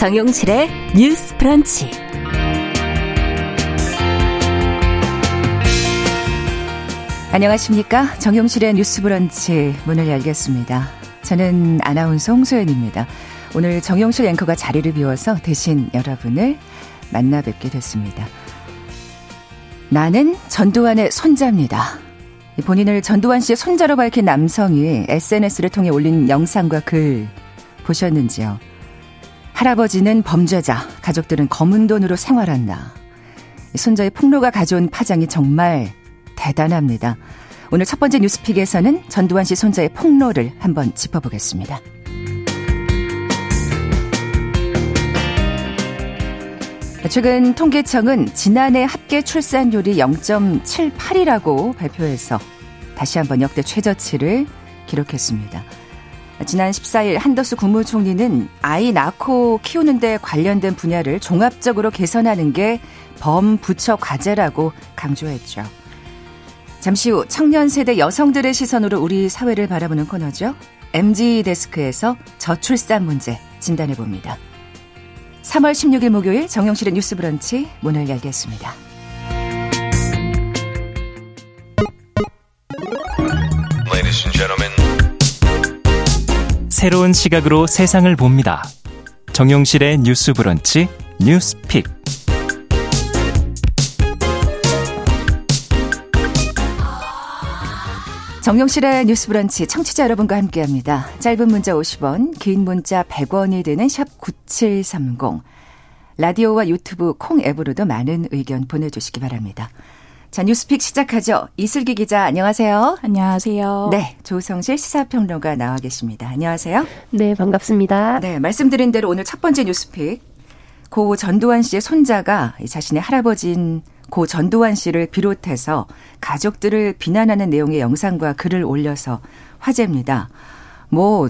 정용실의 뉴스 프런치. 안녕하십니까. 정용실의 뉴스 브런치 문을 열겠습니다. 저는 아나운서 홍소연입니다. 오늘 정용실 앵커가 자리를 비워서 대신 여러분을 만나 뵙게 됐습니다. 나는 전두환의 손자입니다. 본인을 전두환 씨의 손자로 밝힌 남성이 SNS를 통해 올린 영상과 글 보셨는지요? 할아버지는 범죄자, 가족들은 검은 돈으로 생활한다. 손자의 폭로가 가져온 파장이 정말 대단합니다. 오늘 첫 번째 뉴스픽에서는 전두환 씨 손자의 폭로를 한번 짚어보겠습니다. 최근 통계청은 지난해 합계 출산율이 0.78이라고 발표해서 다시 한번 역대 최저치를 기록했습니다. 지난 14일 한덕수 국무총리는 아이 낳고 키우는 데 관련된 분야를 종합적으로 개선하는 게 범부처 과제라고 강조했죠. 잠시 후 청년 세대 여성들의 시선으로 우리 사회를 바라보는 코너죠. MG 데스크에서 저출산 문제 진단해 봅니다. 3월 16일 목요일 정영실의 뉴스 브런치 문을 열겠습니다. 새로운 시각으로 세상을 봅니다. 정용실의 뉴스 브런치 뉴스픽. 정용실의 뉴스 브런치 청취자 여러분과 함께 합니다. 짧은 문자 50원, 긴 문자 100원이 되는 샵 9730. 라디오와 유튜브 콩 앱으로도 많은 의견 보내주시기 바랍니다. 자, 뉴스픽 시작하죠. 이슬기 기자, 안녕하세요. 안녕하세요. 네, 조성실 시사평론가 나와 계십니다. 안녕하세요. 네, 반갑습니다. 네, 말씀드린 대로 오늘 첫 번째 뉴스픽. 고 전두환 씨의 손자가 자신의 할아버지인 고 전두환 씨를 비롯해서 가족들을 비난하는 내용의 영상과 글을 올려서 화제입니다. 뭐,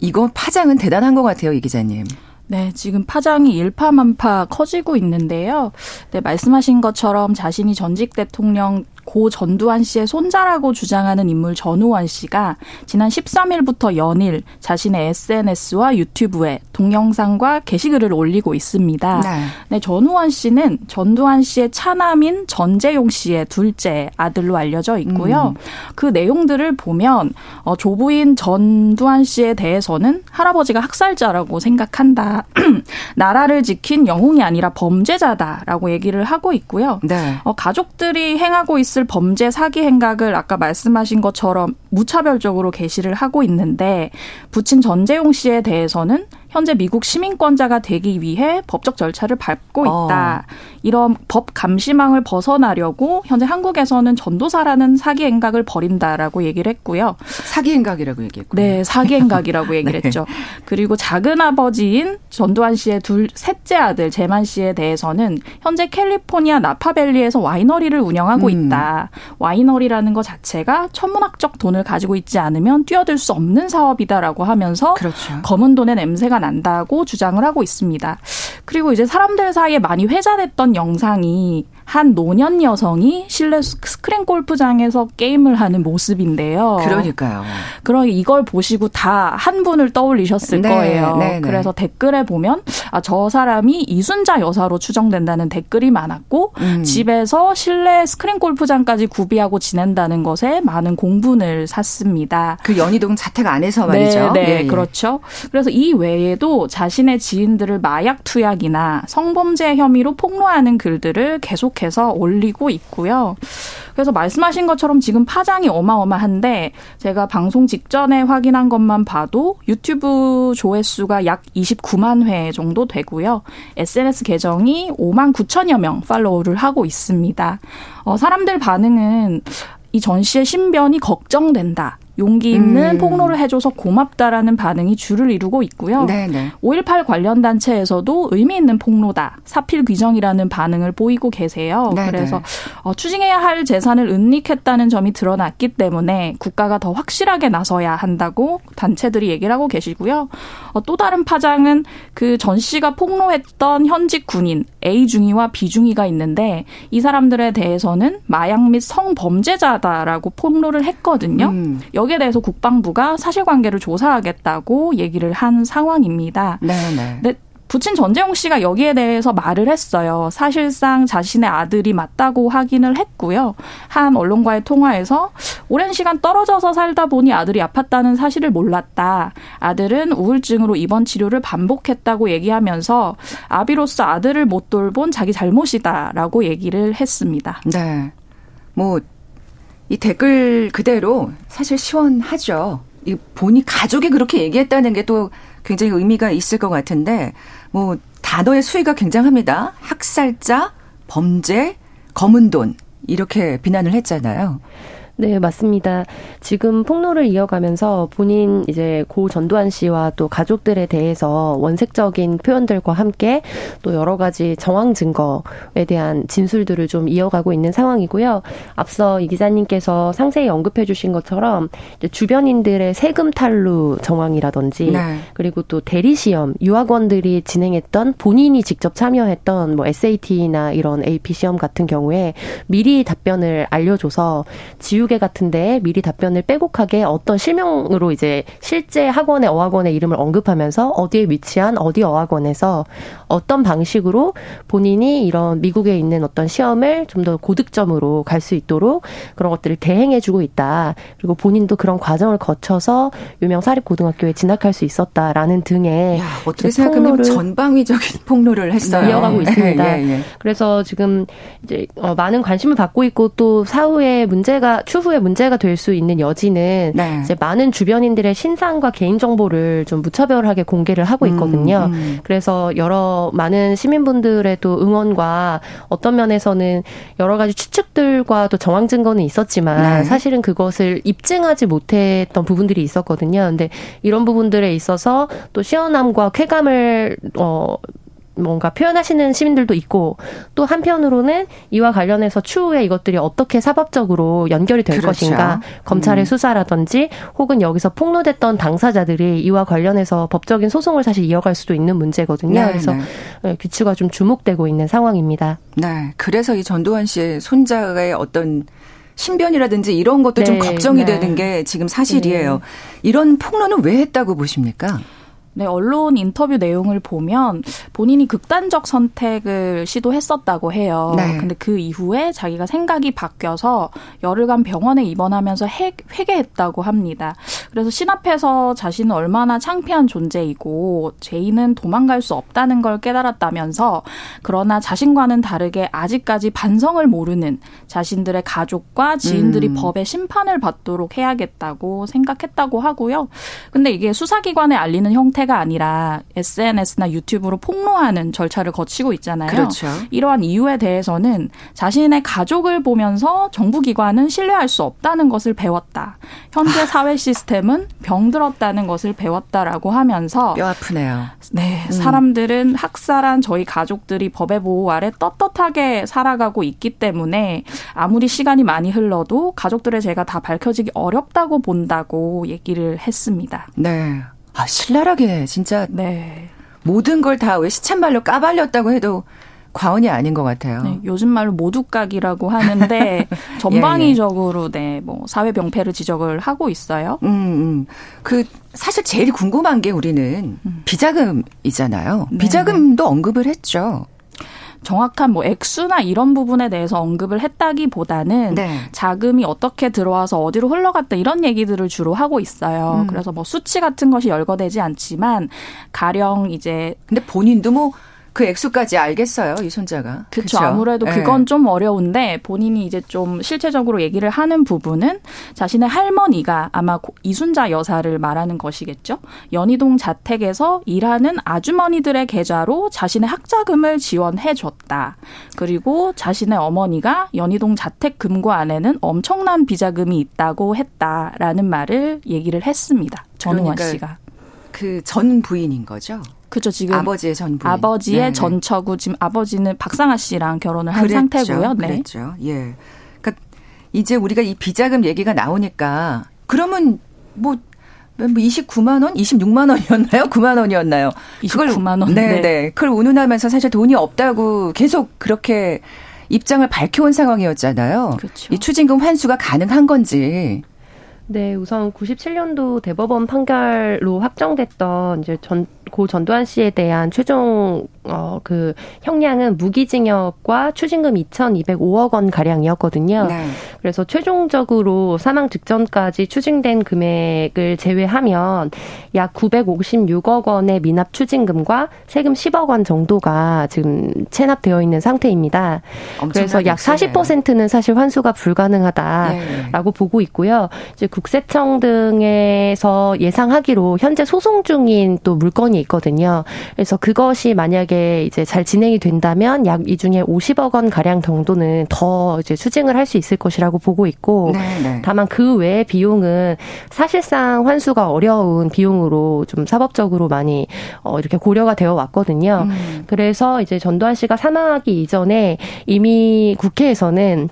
이거 파장은 대단한 것 같아요, 이 기자님. 네, 지금 파장이 일파만파 커지고 있는데요. 네, 말씀하신 것처럼 자신이 전직 대통령 고 전두환 씨의 손자라고 주장하는 인물 전우환 씨가 지난 13일부터 연일 자신의 SNS와 유튜브에 동영상과 게시글을 올리고 있습니다. 네. 네, 전우환 씨는 전두환 씨의 차남인 전재용 씨의 둘째 아들로 알려져 있고요. 음. 그 내용들을 보면 어, 조부인 전두환 씨에 대해서는 할아버지가 학살자라고 생각한다. 나라를 지킨 영웅이 아니라 범죄자다라고 얘기를 하고 있고요. 네. 어, 가족들이 행하고 있 있을 범죄 사기 행각을 아까 말씀하신 것처럼 무차별적으로 게시를 하고 있는데 부친 전재용 씨에 대해서는 현재 미국 시민권자가 되기 위해 법적 절차를 밟고 어. 있다. 어. 이런 법 감시망을 벗어나려고 현재 한국에서는 전도사라는 사기 행각을 벌인다라고 얘기를 했고요. 사기 행각이라고 얘기했고요. 네, 사기 행각이라고 얘기를 네. 했죠. 그리고 작은 아버지인 전두환 씨의 둘 셋째 아들 재만 씨에 대해서는 현재 캘리포니아 나파밸리에서 와이너리를 운영하고 음. 있다. 와이너리라는 것 자체가 천문학적 돈을 가지고 있지 않으면 뛰어들 수 없는 사업이다라고 하면서 그렇죠. 검은 돈의 냄새가 난다고 주장을 하고 있습니다. 그리고 이제 사람들 사이에 많이 회자됐던 영상이 한 노년 여성이 실내 스크린 골프장에서 게임을 하는 모습인데요. 그러니까요. 그럼 이걸 보시고 다 한 분을 떠올리셨을 네, 거예요. 네, 네. 그래서 댓글에 보면 아, 저 사람이 이순자 여사로 추정된다는 댓글이 많았고 음. 집에서 실내 스크린 골프장까지 구비하고 지낸다는 것에 많은 공분을 샀습니다. 그 연희동 자택 안에서 말이죠. 네, 네 예, 예. 그렇죠. 그래서 이 외에도 자신의 지인들을 마약 투약이나 성범죄 혐의로 폭로하는 글들을 계속 계속해서 올리고 있고요. 그래서 말씀하신 것처럼 지금 파장이 어마어마한데 제가 방송 직전에 확인한 것만 봐도 유튜브 조회수가 약 29만 회 정도 되고요. SNS 계정이 5만 9천여 명 팔로우를 하고 있습니다. 어, 사람들 반응은 이전 씨의 신변이 걱정된다. 용기 있는 음. 폭로를 해줘서 고맙다라는 반응이 줄을 이루고 있고요. 네네. 5.18 관련 단체에서도 의미 있는 폭로다. 사필 규정이라는 반응을 보이고 계세요. 네네. 그래서 어, 추징해야 할 재산을 은닉했다는 점이 드러났기 때문에 국가가 더 확실하게 나서야 한다고 단체들이 얘기를 하고 계시고요. 어, 또 다른 파장은 그 전 씨가 폭로했던 현직 군인 A 중위와 B 중위가 있는데 이 사람들에 대해서는 마약 및 성범죄자다라고 폭로를 했거든요. 음. 여기에 대해서 국방부가 사실관계를 조사하겠다고 얘기를 한 상황입니다. 네, 네. 부친 전재용 씨가 여기에 대해서 말을 했어요. 사실상 자신의 아들이 맞다고 확인을 했고요. 한 언론과의 통화에서 오랜 시간 떨어져서 살다 보니 아들이 아팠다는 사실을 몰랐다. 아들은 우울증으로 입원 치료를 반복했다고 얘기하면서 아비로서 아들을 못 돌본 자기 잘못이다라고 얘기를 했습니다. 네. 뭐, 이 댓글 그대로 사실 시원하죠. 이 본이 가족이 그렇게 얘기했다는 게 또 굉장히 의미가 있을 것 같은데 뭐 단어의 수위가 굉장합니다. 학살자, 범죄, 검은 돈 이렇게 비난을 했잖아요. 네, 맞습니다. 지금 폭로를 이어가면서 본인 이제 고 전두환 씨와 또 가족들에 대해서 원색적인 표현들과 함께 또 여러 가지 정황 증거에 대한 진술들을 좀 이어가고 있는 상황이고요. 앞서 이 기자님께서 상세히 언급해 주신 것처럼 주변인들의 세금 탈루 정황이라든지 네. 그리고 또 대리 시험 유학원들이 진행했던 본인이 직접 참여했던 뭐 SAT나 이런 AP 시험 같은 경우에 미리 답변을 알려줘서 지우 교육회 같은데 미리 답변을 빼곡하게 어떤 실명으로 이제 실제 학원의 어학원의 이름을 언급하면서 어디에 위치한 어디 어학원에서 어떤 방식으로 본인이 이런 미국에 있는 어떤 시험을 좀 더 고득점으로 갈 수 있도록 그런 것들을 대행해주고 있다. 그리고 본인도 그런 과정을 거쳐서 유명 사립 고등학교에 진학할 수 있었다라는 등의 야, 어떻게 생각하면 전방위적인 폭로를 했어요. 이어가고 있습니다. 예, 예. 그래서 지금 이제 어, 많은 관심을 받고 있고 또 사후에 문제가 추후에 문제가 될 수 있는 여지는 네. 이제 많은 주변인들의 신상과 개인 정보를 좀 무차별하게 공개를 하고 있거든요. 음, 음. 그래서 여러 많은 시민분들의 또 응원과 어떤 면에서는 여러 가지 추측들과 또 정황 증거는 있었지만 네. 사실은 그것을 입증하지 못했던 부분들이 있었거든요. 근데 이런 부분들에 있어서 또 시원함과 쾌감을 어 뭔가 표현하시는 시민들도 있고 또 한편으로는 이와 관련해서 추후에 이것들이 어떻게 사법적으로 연결이 될 그렇죠. 것인가 검찰의 음. 수사라든지 혹은 여기서 폭로됐던 당사자들이 이와 관련해서 법적인 소송을 사실 이어갈 수도 있는 문제거든요. 네, 그래서 네. 규칙가 좀 주목되고 있는 상황입니다. 네. 그래서 이 전두환 씨의 손자의 어떤 신변이라든지 이런 것도 네, 좀 걱정이 네. 되는 게 지금 사실이에요. 네. 이런 폭로는 왜 했다고 보십니까? 네, 언론 인터뷰 내용을 보면 본인이 극단적 선택을 시도했었다고 해요. 네. 근데 그 이후에 자기가 생각이 바뀌어서 열흘간 병원에 입원하면서 해, 회개했다고 합니다. 그래서 신 앞에서 자신은 얼마나 창피한 존재이고 죄인은 도망갈 수 없다는 걸 깨달았다면서 그러나 자신과는 다르게 아직까지 반성을 모르는 자신들의 가족과 지인들이 음. 법의 심판을 받도록 해야겠다고 생각했다고 하고요. 근데 이게 수사기관에 알리는 형태 형태가 아니라 SNS나 유튜브로 폭로하는 절차를 거치고 있잖아요. 그렇죠. 이러한 이유에 대해서는 자신의 가족을 보면서 정부 기관은 신뢰할 수 없다는 것을 배웠다. 현재 아. 사회 시스템은 병들었다는 것을 배웠다라고 하면서 뼈 아프네요. 네, 음. 사람들은 학살한 저희 가족들이 법의 보호 아래 떳떳하게 살아가고 있기 때문에 아무리 시간이 많이 흘러도 가족들의 죄가 다 밝혀지기 어렵다고 본다고 얘기를 했습니다. 네. 아, 신랄하게 진짜 네. 모든 걸 다 왜 시쳇말로 까발렸다고 해도 과언이 아닌 것 같아요. 네, 요즘 말로 모두각이라고 하는데 전방위적으로 예, 예. 네, 뭐 사회 병폐를 지적을 하고 있어요. 음, 음. 그 사실 제일 궁금한 게 우리는 음. 비자금이잖아요. 네. 비자금도 언급을 했죠. 정확한 뭐 액수나 이런 부분에 대해서 언급을 했다기보다는 네. 자금이 어떻게 들어와서 어디로 흘러갔다 이런 얘기들을 주로 하고 있어요. 음. 그래서 뭐 수치 같은 것이 열거되지 않지만 가령 이제 근데 본인도 뭐 그 액수까지 알겠어요, 이 손자가. 그렇죠. 아무래도 네. 그건 좀 어려운데 본인이 이제 좀 실체적으로 얘기를 하는 부분은 자신의 할머니가 아마 이순자 여사를 말하는 것이겠죠. 연희동 자택에서 일하는 아주머니들의 계좌로 자신의 학자금을 지원해 줬다. 그리고 자신의 어머니가 연희동 자택 금고 안에는 엄청난 비자금이 있다고 했다라는 말을 얘기를 했습니다. 전우원 그러니까 씨가. 그 전 부인인 거죠? 그죠 지금 아버지의 전 부인. 아버지의 네네. 전 처구 지금 아버지는 박상아 씨랑 결혼을 한 그랬죠. 상태고요. 네. 그랬죠. 예. 그러니까 이제 우리가 이 비자금 얘기가 나오니까 그러면 뭐 29만 뭐 원, 26만 원이었나요? 9만 원이었나요? 29만 원. 네, 네, 네. 그걸 운운하면서 사실 돈이 없다고 계속 그렇게 입장을 밝혀온 상황이었잖아요. 그렇죠. 이 추징금 환수가 가능한 건지 네, 우선 97년도 대법원 판결로 확정됐던 이제 전, 고 전두환 씨에 대한 최종 어, 그 형량은 무기징역과 추징금 2,205억 원 가량이었거든요. 네. 그래서 최종적으로 사망 직전까지 추징된 금액을 제외하면 약 956억 원의 미납 추징금과 세금 10억 원 정도가 지금 체납되어 있는 상태입니다. 그래서 약 40%는 사실 환수가 불가능하다라고 네. 보고 있고요. 이제 국세청 등에서 예상하기로 현재 소송 중인 또 물건이 있거든요. 그래서 그것이 만약에 이제 잘 진행이 된다면 약 이 중에 50억 원 가량 정도는 더 이제 추징을 할 수 있을 것이라고 보고 있고 네네. 네. 다만 그 외의 비용은 사실상 환수가 어려운 비용으로 좀 사법적으로 많이 어 이렇게 고려가 되어 왔거든요. 음. 그래서 이제 전두환 씨가 사망하기 이전에 이미 국회에서는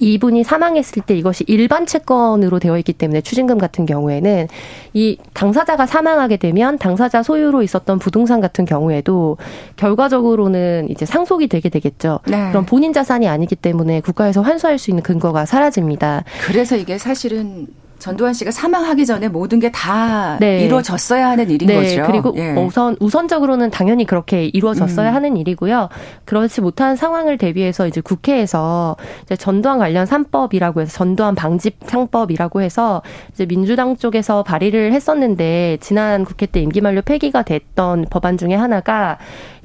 이분이 사망했을 때 이것이 일반 채권으로 되어 있기 때문에 추징금 같은 경우에는 이 당사자가 사망하게 되면 당사자 소유로 있었던 부동산 같은 경우에도 결과적으로는 이제 상속이 되게 되겠죠. 네. 그럼 본인 자산이 아니기 때문에 국가에서 환수할 수 있는 근거가 사라집니다. 그래서 이게 사실은 전두환 씨가 사망하기 전에 모든 게다 네. 이루어졌어야 하는 일인 네. 거죠. 그리고 예. 우선 우선적으로는 당연히 그렇게 이루어졌어야 음. 하는 일이고요. 그렇지 못한 상황을 대비해서 이제 국회에서 이제 전두환 관련 3법이라고 해서 전두환 방지 상법이라고 해서 이제 민주당 쪽에서 발의를 했었는데 지난 국회 때 임기 만료 폐기가 됐던 법안 중에 하나가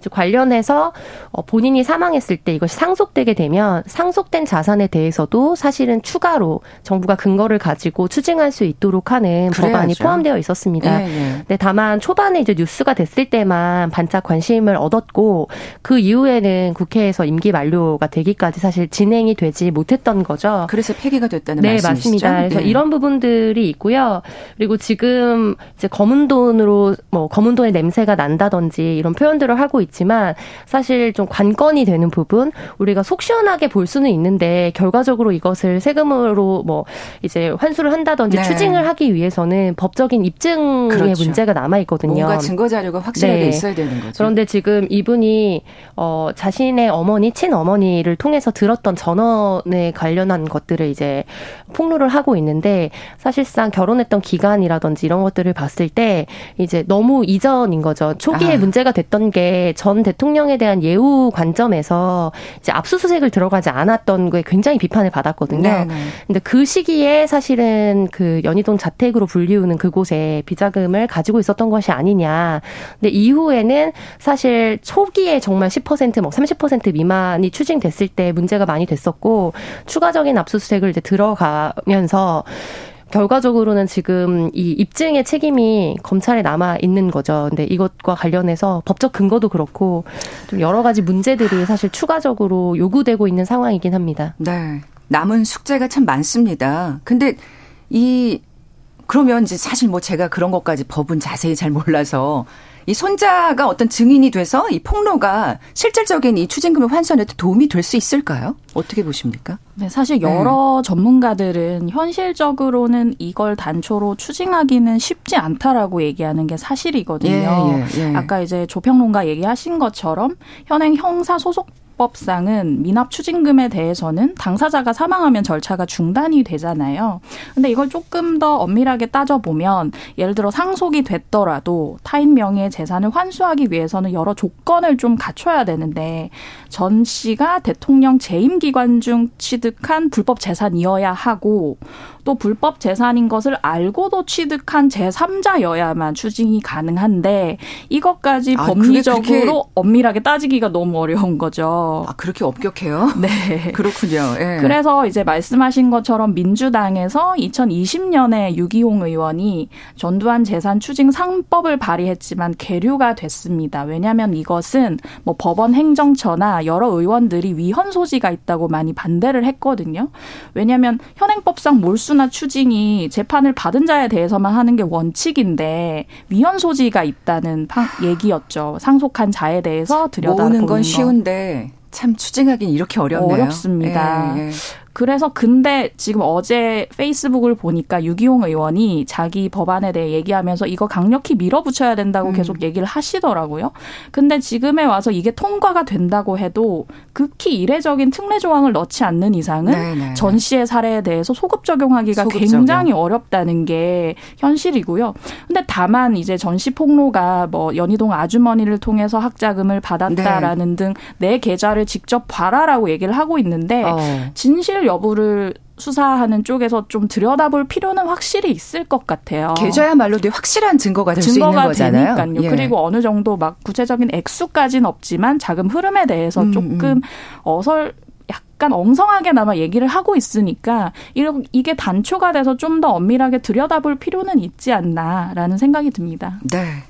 관련해서 어, 본인이 사망했을 때 이것이 상속되게 되면 상속된 자산에 대해서도 사실은 추가로 정부가 근거를 가지고 추징할 수 있도록 하는 그래야죠. 법안이 포함되어 있었습니다. 예, 예. 네, 다만 초반에 이제 뉴스가 됐을 때만 반짝 관심을 얻었고 그 이후에는 국회에서 임기 만료가 되기까지 사실 진행이 되지 못했던 거죠. 그래서 폐기가 됐다는 네, 말씀이시죠? 맞습니다. 그래서 네. 이런 부분들이 있고요. 그리고 지금 이제 검은 돈으로 뭐 검은 돈의 냄새가 난다든지 이런 표현들을 하고 있 있지만 사실 좀 관건이 되는 부분 우리가 속 시원하게 볼 수는 있는데 결과적으로 이것을 세금으로 뭐 이제 환수를 한다든지 네. 추징을 하기 위해서는 법적인 입증의 그렇죠. 문제가 남아 있거든요. 뭔가 증거 자료가 확실하게 네. 있어야 되는 거죠. 그런데 지금 이분이 어 자신의 어머니 친어머니를 통해서 들었던 전원에 관련한 것들을 이제 폭로를 하고 있는데 사실상 결혼했던 기간이라든지 이런 것들을 봤을 때 이제 너무 이전인 거죠. 초기에 아. 문제가 됐던 게전 대통령에 대한 예우 관점에서 이제 압수수색을 들어가지 않았던 거에 굉장히 비판을 받았거든요. 네네. 네. 근데 그 시기에 사실은 그 연희동 자택으로 불리우는 그곳에 비자금을 가지고 있었던 것이 아니냐. 근데 이후에는 사실 초기에 정말 10%뭐 30% 미만이 추징됐을 때 문제가 많이 됐었고 추가적인 압수수색을 이제 들어가면서 결과적으로는 지금 이 입증의 책임이 검찰에 남아 있는 거죠. 근데 이것과 관련해서 법적 근거도 그렇고 좀 여러 가지 문제들이 사실 추가적으로 요구되고 있는 상황이긴 합니다. 네. 남은 숙제가 참 많습니다. 근데 이 그러면 이제 사실 뭐 제가 그런 것까지 법은 자세히 잘 몰라서 이 손자가 어떤 증인이 돼서 이 폭로가 실질적인 이 추징금의 환수에도 도움이 될 수 있을까요? 어떻게 보십니까? 네, 사실 여러 네. 전문가들은 현실적으로는 이걸 단초로 추징하기는 쉽지 않다라고 얘기하는 게 사실이거든요. 예, 예, 예. 아까 이제 조평론가 얘기하신 것처럼 현행 형사 소속 법상은 미납 추징금에 대해서는 당사자가 사망하면 절차가 중단이 되잖아요. 근데 이걸 조금 더 엄밀하게 따져보면 예를 들어 상속이 됐더라도 타인 명의의 재산을 환수하기 위해서는 여러 조건을 좀 갖춰야 되는데 전 씨가 대통령 재임 기관 중 취득한 불법 재산이어야 하고 또 불법 재산인 것을 알고도 취득한 제3자여야만 추징이 가능한데 이것까지 아, 법리적으로 엄밀하게 따지기가 너무 어려운 거죠. 아, 그렇게 엄격해요? 네. 그렇군요. 예. 그래서 이제 말씀하신 것처럼 민주당에서 2020년에 유기홍 의원이 전두환 재산 추징 상법을 발의했지만 계류가 됐습니다. 왜냐하면 이것은 뭐 법원 행정처나 여러 의원들이 위헌 소지가 있다고 많이 반대를 했거든요. 왜냐하면 현행법상 몰수 몰수나 추징이 재판을 받은 자에 대해서만 하는 게 원칙인데 위헌 소지가 있다는 얘기였죠. 상속한 자에 대해서 들여다보는 건 쉬운데 참 추징하기는 이렇게 어렵네요. 어렵습니다. 예, 예. 그래서 근데 지금 어제 페이스북을 보니까 유기용 의원이 자기 법안에 대해 얘기하면서 이거 강력히 밀어붙여야 된다고 음. 계속 얘기를 하시더라고요. 근데 지금에 와서 이게 통과가 된다고 해도 극히 이례적인 특례 조항을 넣지 않는 이상은 네네. 네, 네. 전 씨의 사례에 대해서 소급 적용하기가 소급 굉장히 적용. 어렵다는 게 현실이고요. 근데 다만 이제 전 씨 폭로가 뭐 연희동 아주머니를 통해서 학자금을 받았다라는 네. 등내 계좌를 직접 봐라라고 얘기를 하고 있는데 어. 진실 여부를 수사하는 쪽에서 좀 들여다볼 필요는 확실히 있을 것 같아요. 계좌야말로 확실한 증거가 될 수 있는 거잖아요. 되니까요. 예. 그리고 어느 정도 막 구체적인 액수까지는 없지만 자금 흐름에 대해서 음, 조금 음. 어설 약간 엉성하게나마 얘기를 하고 있으니까 이게 단초가 돼서 좀 더 엄밀하게 들여다볼 필요는 있지 않나라는 생각이 듭니다. 네.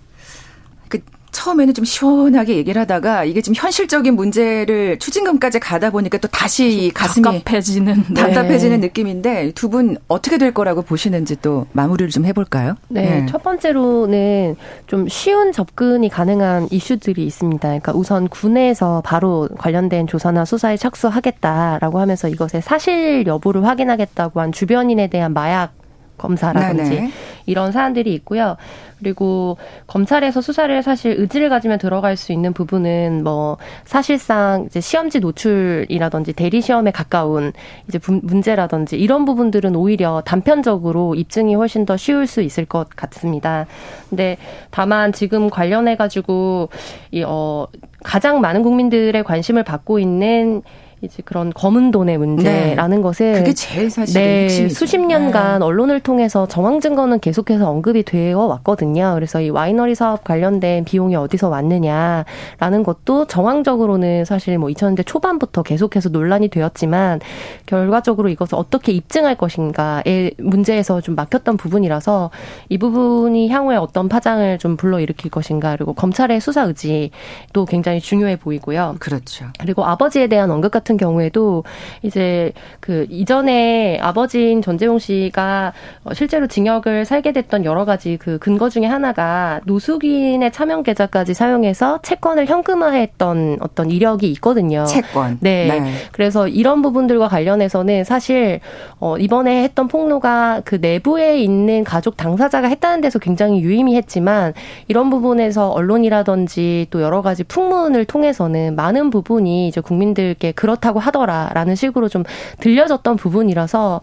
처음에는 좀 시원하게 얘기를 하다가 이게 좀 현실적인 문제를 추진금까지 가다 보니까 또 다시 가슴이 답답해지는 네. 답답해지는 느낌인데 두 분 어떻게 될 거라고 보시는지 또 마무리를 좀 해볼까요? 네, 네, 첫 번째로는 좀 쉬운 접근이 가능한 이슈들이 있습니다. 그러니까 우선 군에서 바로 관련된 조사나 수사에 착수하겠다라고 하면서 이것의 사실 여부를 확인하겠다고 한 주변인에 대한 마약 검사라든지 네네. 이런 사안들이 있고요. 그리고 검찰에서 수사를 사실 의지를 가지면 들어갈 수 있는 부분은 뭐 사실상 이제 시험지 노출이라든지 대리 시험에 가까운 이제 문제라든지 이런 부분들은 오히려 단편적으로 입증이 훨씬 더 쉬울 수 있을 것 같습니다. 근데 다만 지금 관련해 가지고 이어 가장 많은 국민들의 관심을 받고 있는 이제 그런 검은 돈의 문제라는 네. 것은 그게 제일 사실 네, 수십 년간 네. 언론을 통해서 정황 증거는 계속해서 언급이 되어 왔거든요. 그래서 이 와이너리 사업 관련된 비용이 어디서 왔느냐라는 것도 정황적으로는 사실 뭐 2000년대 초반부터 계속해서 논란이 되었지만 결과적으로 이것을 어떻게 입증할 것인가의 문제에서 좀 막혔던 부분이라서 이 부분이 향후에 어떤 파장을 좀 불러일으킬 것인가 그리고 검찰의 수사 의지도 굉장히 중요해 보이고요. 그렇죠. 그리고 아버지에 대한 언급 같은 같은 경우에도 이제 그 이전에 아버지인 전재용 씨가 실제로 징역을 살게 됐던 여러 가지 그 근거 중에 하나가 노숙인의 차명 계좌까지 사용해서 채권을 현금화했던 어떤 이력이 있거든요. 채권. 네. 네. 그래서 이런 부분들과 관련해서는 사실 어 이번에 했던 폭로가 그 내부에 있는 가족 당사자가 했다는 데서 굉장히 유의미했지만 이런 부분에서 언론이라든지 또 여러 가지 풍문을 통해서는 많은 부분이 이제 국민들께 그렇 그렇다고 하더라라는 식으로 좀 들려졌던 부분이라서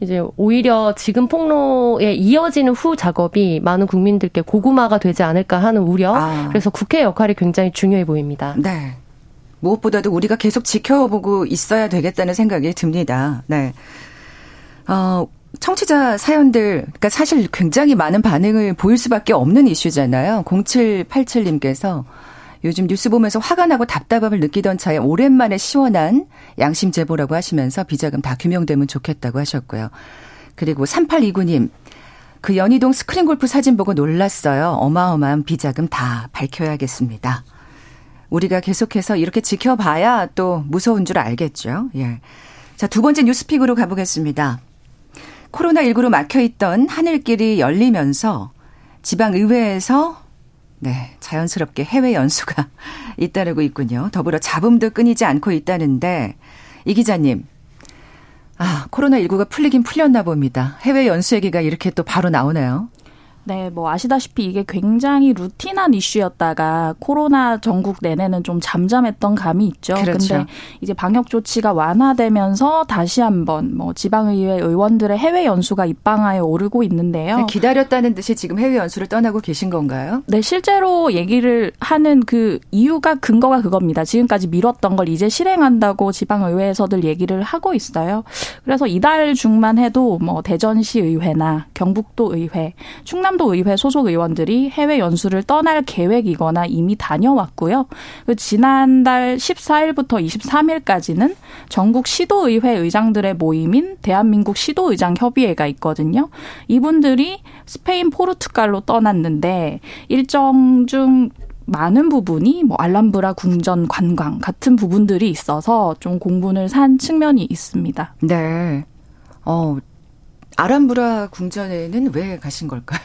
이제 오히려 지금 폭로에 이어지는 후 작업이 많은 국민들께 고구마가 되지 않을까 하는 우려. 아. 그래서 국회 역할이 굉장히 중요해 보입니다. 네. 무엇보다도 우리가 계속 지켜보고 있어야 되겠다는 생각이 듭니다. 네. 어, 청취자 사연들, 그러니까 사실 굉장히 많은 반응을 보일 수밖에 없는 이슈잖아요. 0787님께서 요즘 뉴스 보면서 화가 나고 답답함을 느끼던 차에 오랜만에 시원한 양심 제보라고 하시면서 비자금 다 규명되면 좋겠다고 하셨고요. 그리고 3829님, 그 연희동 스크린 골프 사진 보고 놀랐어요. 어마어마한 비자금 다 밝혀야겠습니다. 우리가 계속해서 이렇게 지켜봐야 또 무서운 줄 알겠죠. 예. 자, 두 번째 뉴스픽으로 가보겠습니다. 코로나19로 막혀있던 하늘길이 열리면서 지방의회에서 네, 자연스럽게 해외 연수가 잇따르고 있군요. 더불어 잡음도 끊이지 않고 있다는데 이 기자님. 아, 코로나19가 풀리긴 풀렸나 봅니다. 해외 연수 얘기가 이렇게 또 바로 나오네요. 네, 뭐 아시다시피 이게 굉장히 루틴한 이슈였다가 코로나 전국 내내는 좀 잠잠했던 감이 있죠. 그렇죠. 근데 이제 방역 조치가 완화되면서 다시 한번 뭐 지방의회 의원들의 해외 연수가 입방아에 오르고 있는데요. 기다렸다는 듯이 지금 해외 연수를 떠나고 계신 건가요? 네, 실제로 얘기를 하는 그 이유가 근거가 그겁니다. 지금까지 미뤘던 걸 이제 실행한다고 지방의회에서들 얘기를 하고 있어요. 그래서 이달 중만 해도 뭐 대전시 의회나 경북도 의회, 충남 충남도 의회 소속 의원들이 해외 연수를 떠날 계획이거나 이미 다녀왔고요. 그 지난달 14일부터 23일까지는 전국 시도의회 의장들의 모임인 대한민국 시도의장 협의회가 있거든요. 이분들이 스페인 포르투갈로 떠났는데 일정 중 많은 부분이 뭐 알람브라 궁전 관광 같은 부분들이 있어서 좀 공분을 산 측면이 있습니다. 네. 어, 아람브라 궁전에는 왜 가신 걸까요?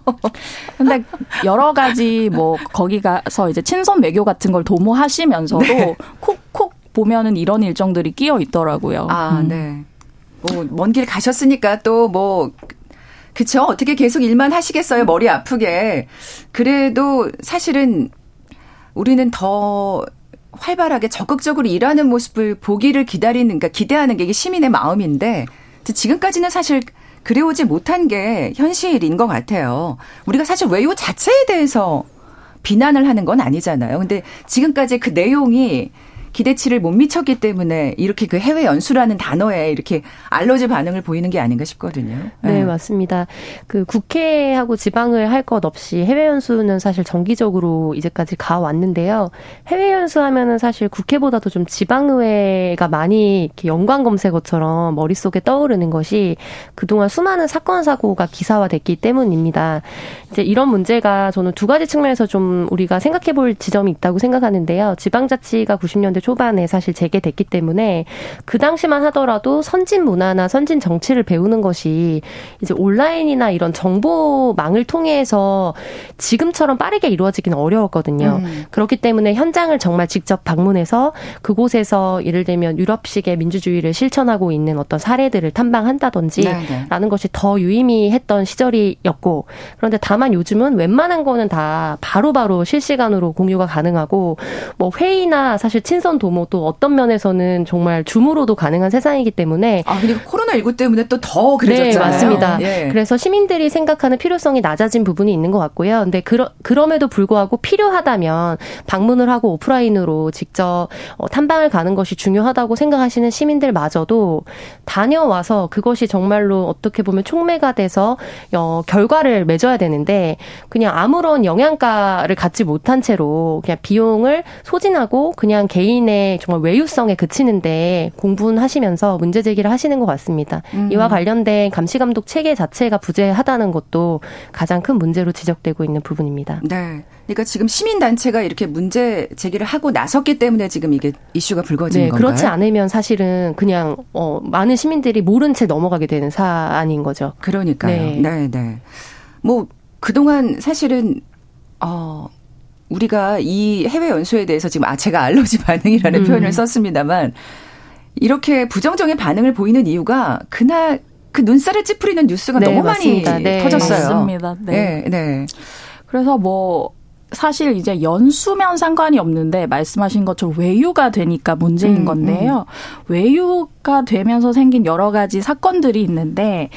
근데 여러 가지 뭐 거기 가서 이제 친선 외교 같은 걸 도모하시면서도 네. 콕콕 보면은 이런 일정들이 끼어 있더라고요. 아, 음. 네. 뭐, 먼 길 가셨으니까 또 뭐, 그쵸. 어떻게 계속 일만 하시겠어요. 머리 아프게. 그래도 사실은 우리는 더 활발하게 적극적으로 일하는 모습을 보기를 기다리는, 그러니까 기대하는 게 이게 시민의 마음인데, 지금까지는 사실 그래오지 못한 게 현실인 것 같아요. 우리가 사실 외유 자체에 대해서 비난을 하는 건 아니잖아요. 근데 지금까지 그 내용이 기대치를 못 미쳤기 때문에 이렇게 그 해외 연수라는 단어에 이렇게 알러지 반응을 보이는 게 아닌가 싶거든요. 네, 네. 맞습니다. 그 국회하고 지방을 할 것 없이 해외 연수는 사실 정기적으로 이제까지 가 왔는데요. 해외 연수하면은 사실 국회보다도 좀 지방의회가 많이 이렇게 연관 검색어처럼 머릿속에 떠오르는 것이 그동안 수많은 사건 사고가 기사화됐기 때문입니다. 이제 이런 문제가 저는 두 가지 측면에서 좀 우리가 생각해 볼 지점이 있다고 생각하는데요. 지방자치가 90년대 90년대 초반에 사실 재개됐기 때문에 그 당시만 하더라도 선진 문화나 선진 정치를 배우는 것이 이제 온라인이나 이런 정보망을 통해서 지금처럼 빠르게 이루어지기는 어려웠거든요. 음. 그렇기 때문에 현장을 정말 직접 방문해서 그곳에서 예를 들면 유럽식의 민주주의를 실천하고 있는 어떤 사례들을 탐방한다든지 네네. 네. 라는 것이 더 유의미했던 시절이었고 그런데 다만 요즘은 웬만한 거는 다 바로바로 바로 실시간으로 공유가 가능하고 뭐 회의나 사실 친선 실전 도모 또 어떤 면에서는 정말 줌으로도 가능한 세상이기 때문에 아 그리고 코로나 19 때문에 또 더 그래졌잖아요. 네, 맞습니다. 예. 그래서 시민들이 생각하는 필요성이 낮아진 부분이 있는 것 같고요. 근데 그러, 그럼에도 불구하고 필요하다면 방문을 하고 오프라인으로 직접 어, 탐방을 가는 것이 중요하다고 생각하시는 시민들마저도 다녀와서 그것이 정말로 어떻게 보면 촉매가 돼서 어, 결과를 맺어야 되는데 그냥 아무런 영양가를 갖지 못한 채로 그냥 비용을 소진하고 그냥 개인 개인의 정말 외유성에 그치는데 공부는 하시면서 문제 제기를 하시는 것 같습니다. 음. 이와 관련된 감시 감독 체계 자체가 부재하다는 것도 가장 큰 문제로 지적되고 있는 부분입니다. 네. 그러니까 지금 시민 단체가 이렇게 문제 제기를 하고 나섰기 때문에 지금 이게 이슈가 불거진 네, 건가요? 그렇지 않으면 사실은 그냥 어 많은 시민들이 모른 채 넘어가게 되는 사안인 거죠. 그러니까요. 네, 네. 네. 뭐 그동안 사실은 어 우리가 이 해외 연수에 대해서 지금 아 제가 알러지 반응이라는 음. 표현을 썼습니다만 이렇게 부정적인 반응을 보이는 이유가 그날 그 눈살을 찌푸리는 뉴스가 네, 너무 맞습니다. 많이 네, 터졌어요. 맞습니다. 네. 네. 네. 그래서 뭐 사실 이제 연수면 상관이 없는데 말씀하신 것처럼 외유가 되니까 문제인 음, 건데요. 음. 외유 가 되면서 생긴 여러 가지 사건들이 있는데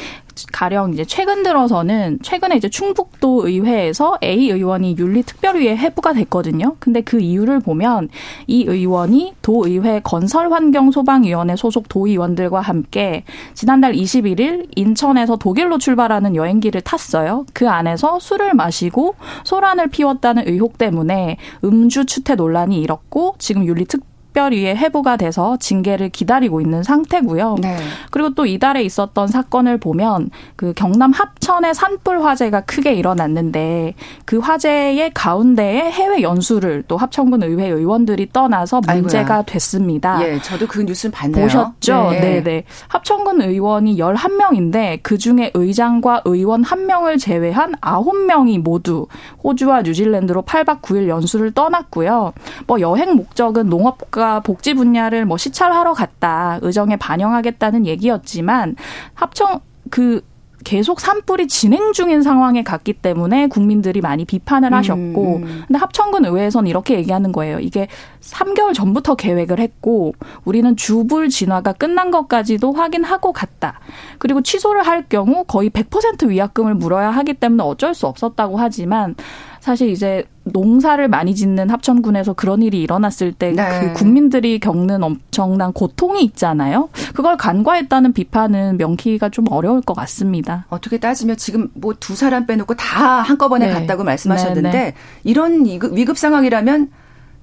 가령 이제 최근 들어서는 최근에 이제 충북도 의회에서 A 의원이 윤리특별위에 회부가 됐거든요. 근데 그 이유를 보면 이 의원이 도의회 건설환경소방위원회 소속 도의원들과 함께 지난달 21일 인천에서 독일로 출발하는 여행기를 탔어요. 그 안에서 술을 마시고 소란을 피웠다는 의혹 때문에 음주 추태 논란이 일었고 지금 윤리특 특별위에 해부가 돼서 징계를 기다리고 있는 상태고요. 네. 그리고 또 이달에 있었던 사건을 보면 그 경남 합천의 산불 화재가 크게 일어났는데 그 화재의 가운데에 해외 연수를 또 합천군 의회 의원들이 떠나서 문제가 아이고야. 됐습니다. 예, 저도 그 뉴스를 봤네요. 보셨죠? 네, 네. 네. 합천군 의원이 11명인데 그 중에 의장과 의원 1명을 제외한 9명이 모두 호주와 뉴질랜드로 8박 9일 연수를 떠났고요. 뭐 여행 목적은 농업과 정부가 복지 분야를 뭐 시찰하러 갔다 의정에 반영하겠다는 얘기였지만 합청 그 계속 산불이 진행 중인 상황에 갔기 때문에 국민들이 많이 비판을 음, 하셨고 음. 근데 합천군 의회에서는 이렇게 얘기하는 거예요. 이게 3개월 전부터 계획을 했고 우리는 주불 진화가 끝난 것까지도 확인하고 갔다. 그리고 취소를 할 경우 거의 100% 위약금을 물어야 하기 때문에 어쩔 수 없었다고 하지만 사실 이제 농사를 많이 짓는 합천군에서 그런 일이 일어났을 때그 네. 국민들이 겪는 엄청난 고통이 있잖아요. 그걸 간과했다는 비판은 명키가 좀 어려울 것 같습니다. 어떻게 따지면 지금 뭐 두 사람 빼놓고 다 한꺼번에 네. 갔다고 말씀하셨는데 네, 네. 이런 위급 상황이라면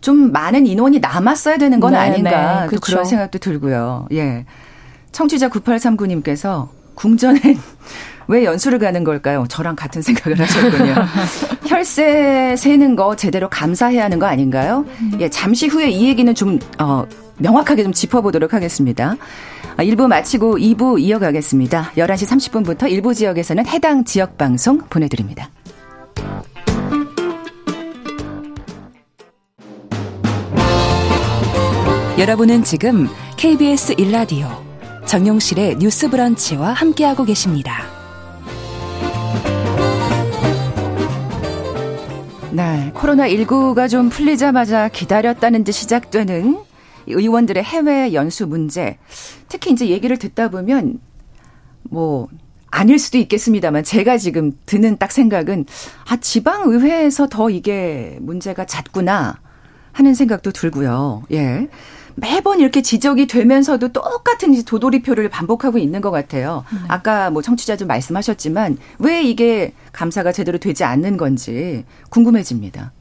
좀 많은 인원이 남았어야 되는 건 네, 아닌가 네. 또 그런 생각도 들고요. 예. 청취자 9839님께서 궁전에 왜 연수를 가는 걸까요? 저랑 같은 생각을 하셨군요. 혈세 세는 거 제대로 감사해야 하는 거 아닌가요? 예, 잠시 후에 이 얘기는 좀, 어, 명확하게 좀 짚어보도록 하겠습니다. 1부 아, 마치고 2부 이어가겠습니다. 11시 30분부터 일부 지역에서는 해당 지역 방송 보내드립니다. 여러분은 지금 KBS 일라디오 정용실의 뉴스 브런치와 함께하고 계십니다. 네, 코로나19가 좀 풀리자마자 기다렸다는 듯 시작되는 의원들의 해외 연수 문제. 특히 이제 얘기를 듣다 보면 뭐 아닐 수도 있겠습니다만 제가 지금 드는 딱 생각은 아 지방 의회에서 더 이게 문제가 잦구나 하는 생각도 들고요. 예. 매번 이렇게 지적이 되면서도 똑같은 도돌이표를 반복하고 있는 것 같아요. 네. 아까 뭐 청취자도 말씀하셨지만 왜 이게 감사가 제대로 되지 않는 건지 궁금해집니다.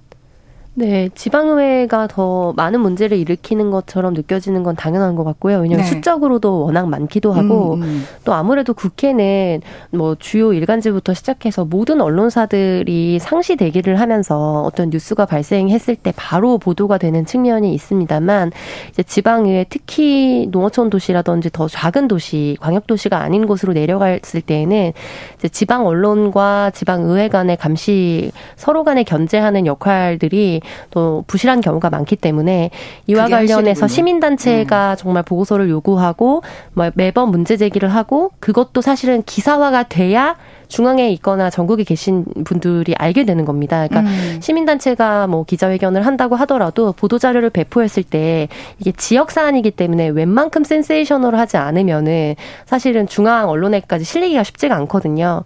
네, 지방의회가 더 많은 문제를 일으키는 것처럼 느껴지는 건 당연한 것 같고요. 왜냐하면 네. 수적으로도 워낙 많기도 하고 음, 음. 또 아무래도 국회는 뭐 주요 일간지부터 시작해서 모든 언론사들이 상시 대기를 하면서 어떤 뉴스가 발생했을 때 바로 보도가 되는 측면이 있습니다만 이제 지방의회 특히 농어촌 도시라든지 더 작은 도시, 광역 도시가 아닌 곳으로 내려갔을 때에는 이제 지방 언론과 지방 의회 간의 감시 서로 간에 견제하는 역할들이 또 부실한 경우가 많기 때문에 이와 관련해서 시민단체가 음. 정말 보고서를 요구하고 뭐 매번 문제 제기를 하고 그것도 사실은 기사화가 돼야 중앙에 있거나 전국에 계신 분들이 알게 되는 겁니다. 그러니까 음. 시민단체가 뭐 기자회견을 한다고 하더라도 보도자료를 배포했을 때 이게 지역 사안이기 때문에 웬만큼 센세이셔널 하지 않으면은 사실은 중앙 언론에까지 실리기가 쉽지가 않거든요.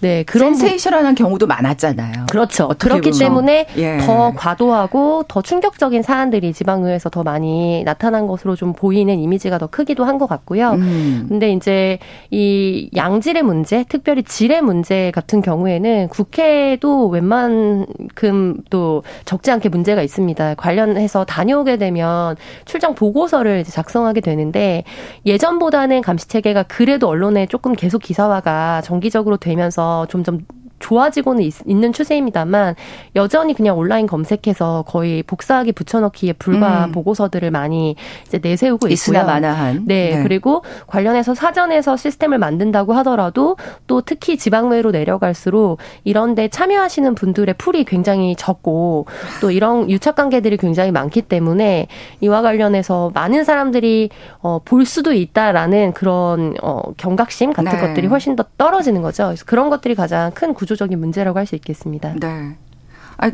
네, 그런 센세이션하는 경우도 많았잖아요. 그렇죠. 그렇기 보면. 때문에 예. 더 과도하고 더 충격적인 사안들이 지방의회에서 더 많이 나타난 것으로 좀 보이는 이미지가 더 크기도 한 것 같고요. 음. 근데 이제 이 양질의 문제, 특별히 질의 문제 같은 경우에는 국회도 웬만큼 또 적지 않게 문제가 있습니다. 관련해서 다녀오게 되면 출장 보고서를 작성하게 되는데 예전보다는 감시 체계가 그래도 언론에 조금 계속 기사화가 정기적으로 되면서 점점 좋아지고는 있, 는 추세입니다만 여전히 그냥 온라인 검색해서 거의 복사하기 붙여넣기에 불과 음. 보고서들을 많이 이제 내세우고 있고요. 마나한. 네, 네, 그리고 관련해서 사전에서 시스템을 만든다고 하더라도 또 특히 지방외로 내려갈수록 이런데 참여하시는 분들의 풀이 굉장히 적고 또 이런 유착 관계들이 굉장히 많기 때문에 이와 관련해서 많은 사람들이 어, 볼 수도 있다라는 그런 어, 경각심 같은 네. 것들이 훨씬 더 떨어지는 거죠. 그래서 그런 것들이 가장 큰 구조 구조적인 문제라고 할 수 있겠습니다. 네. 아,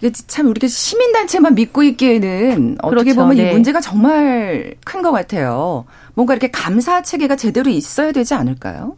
이게 참 우리가 시민단체만 믿고 있기에는 어떻게 그렇죠. 보면 네. 이 문제가 정말 큰 것 같아요. 뭔가 이렇게 감사 체계가 제대로 있어야 되지 않을까요?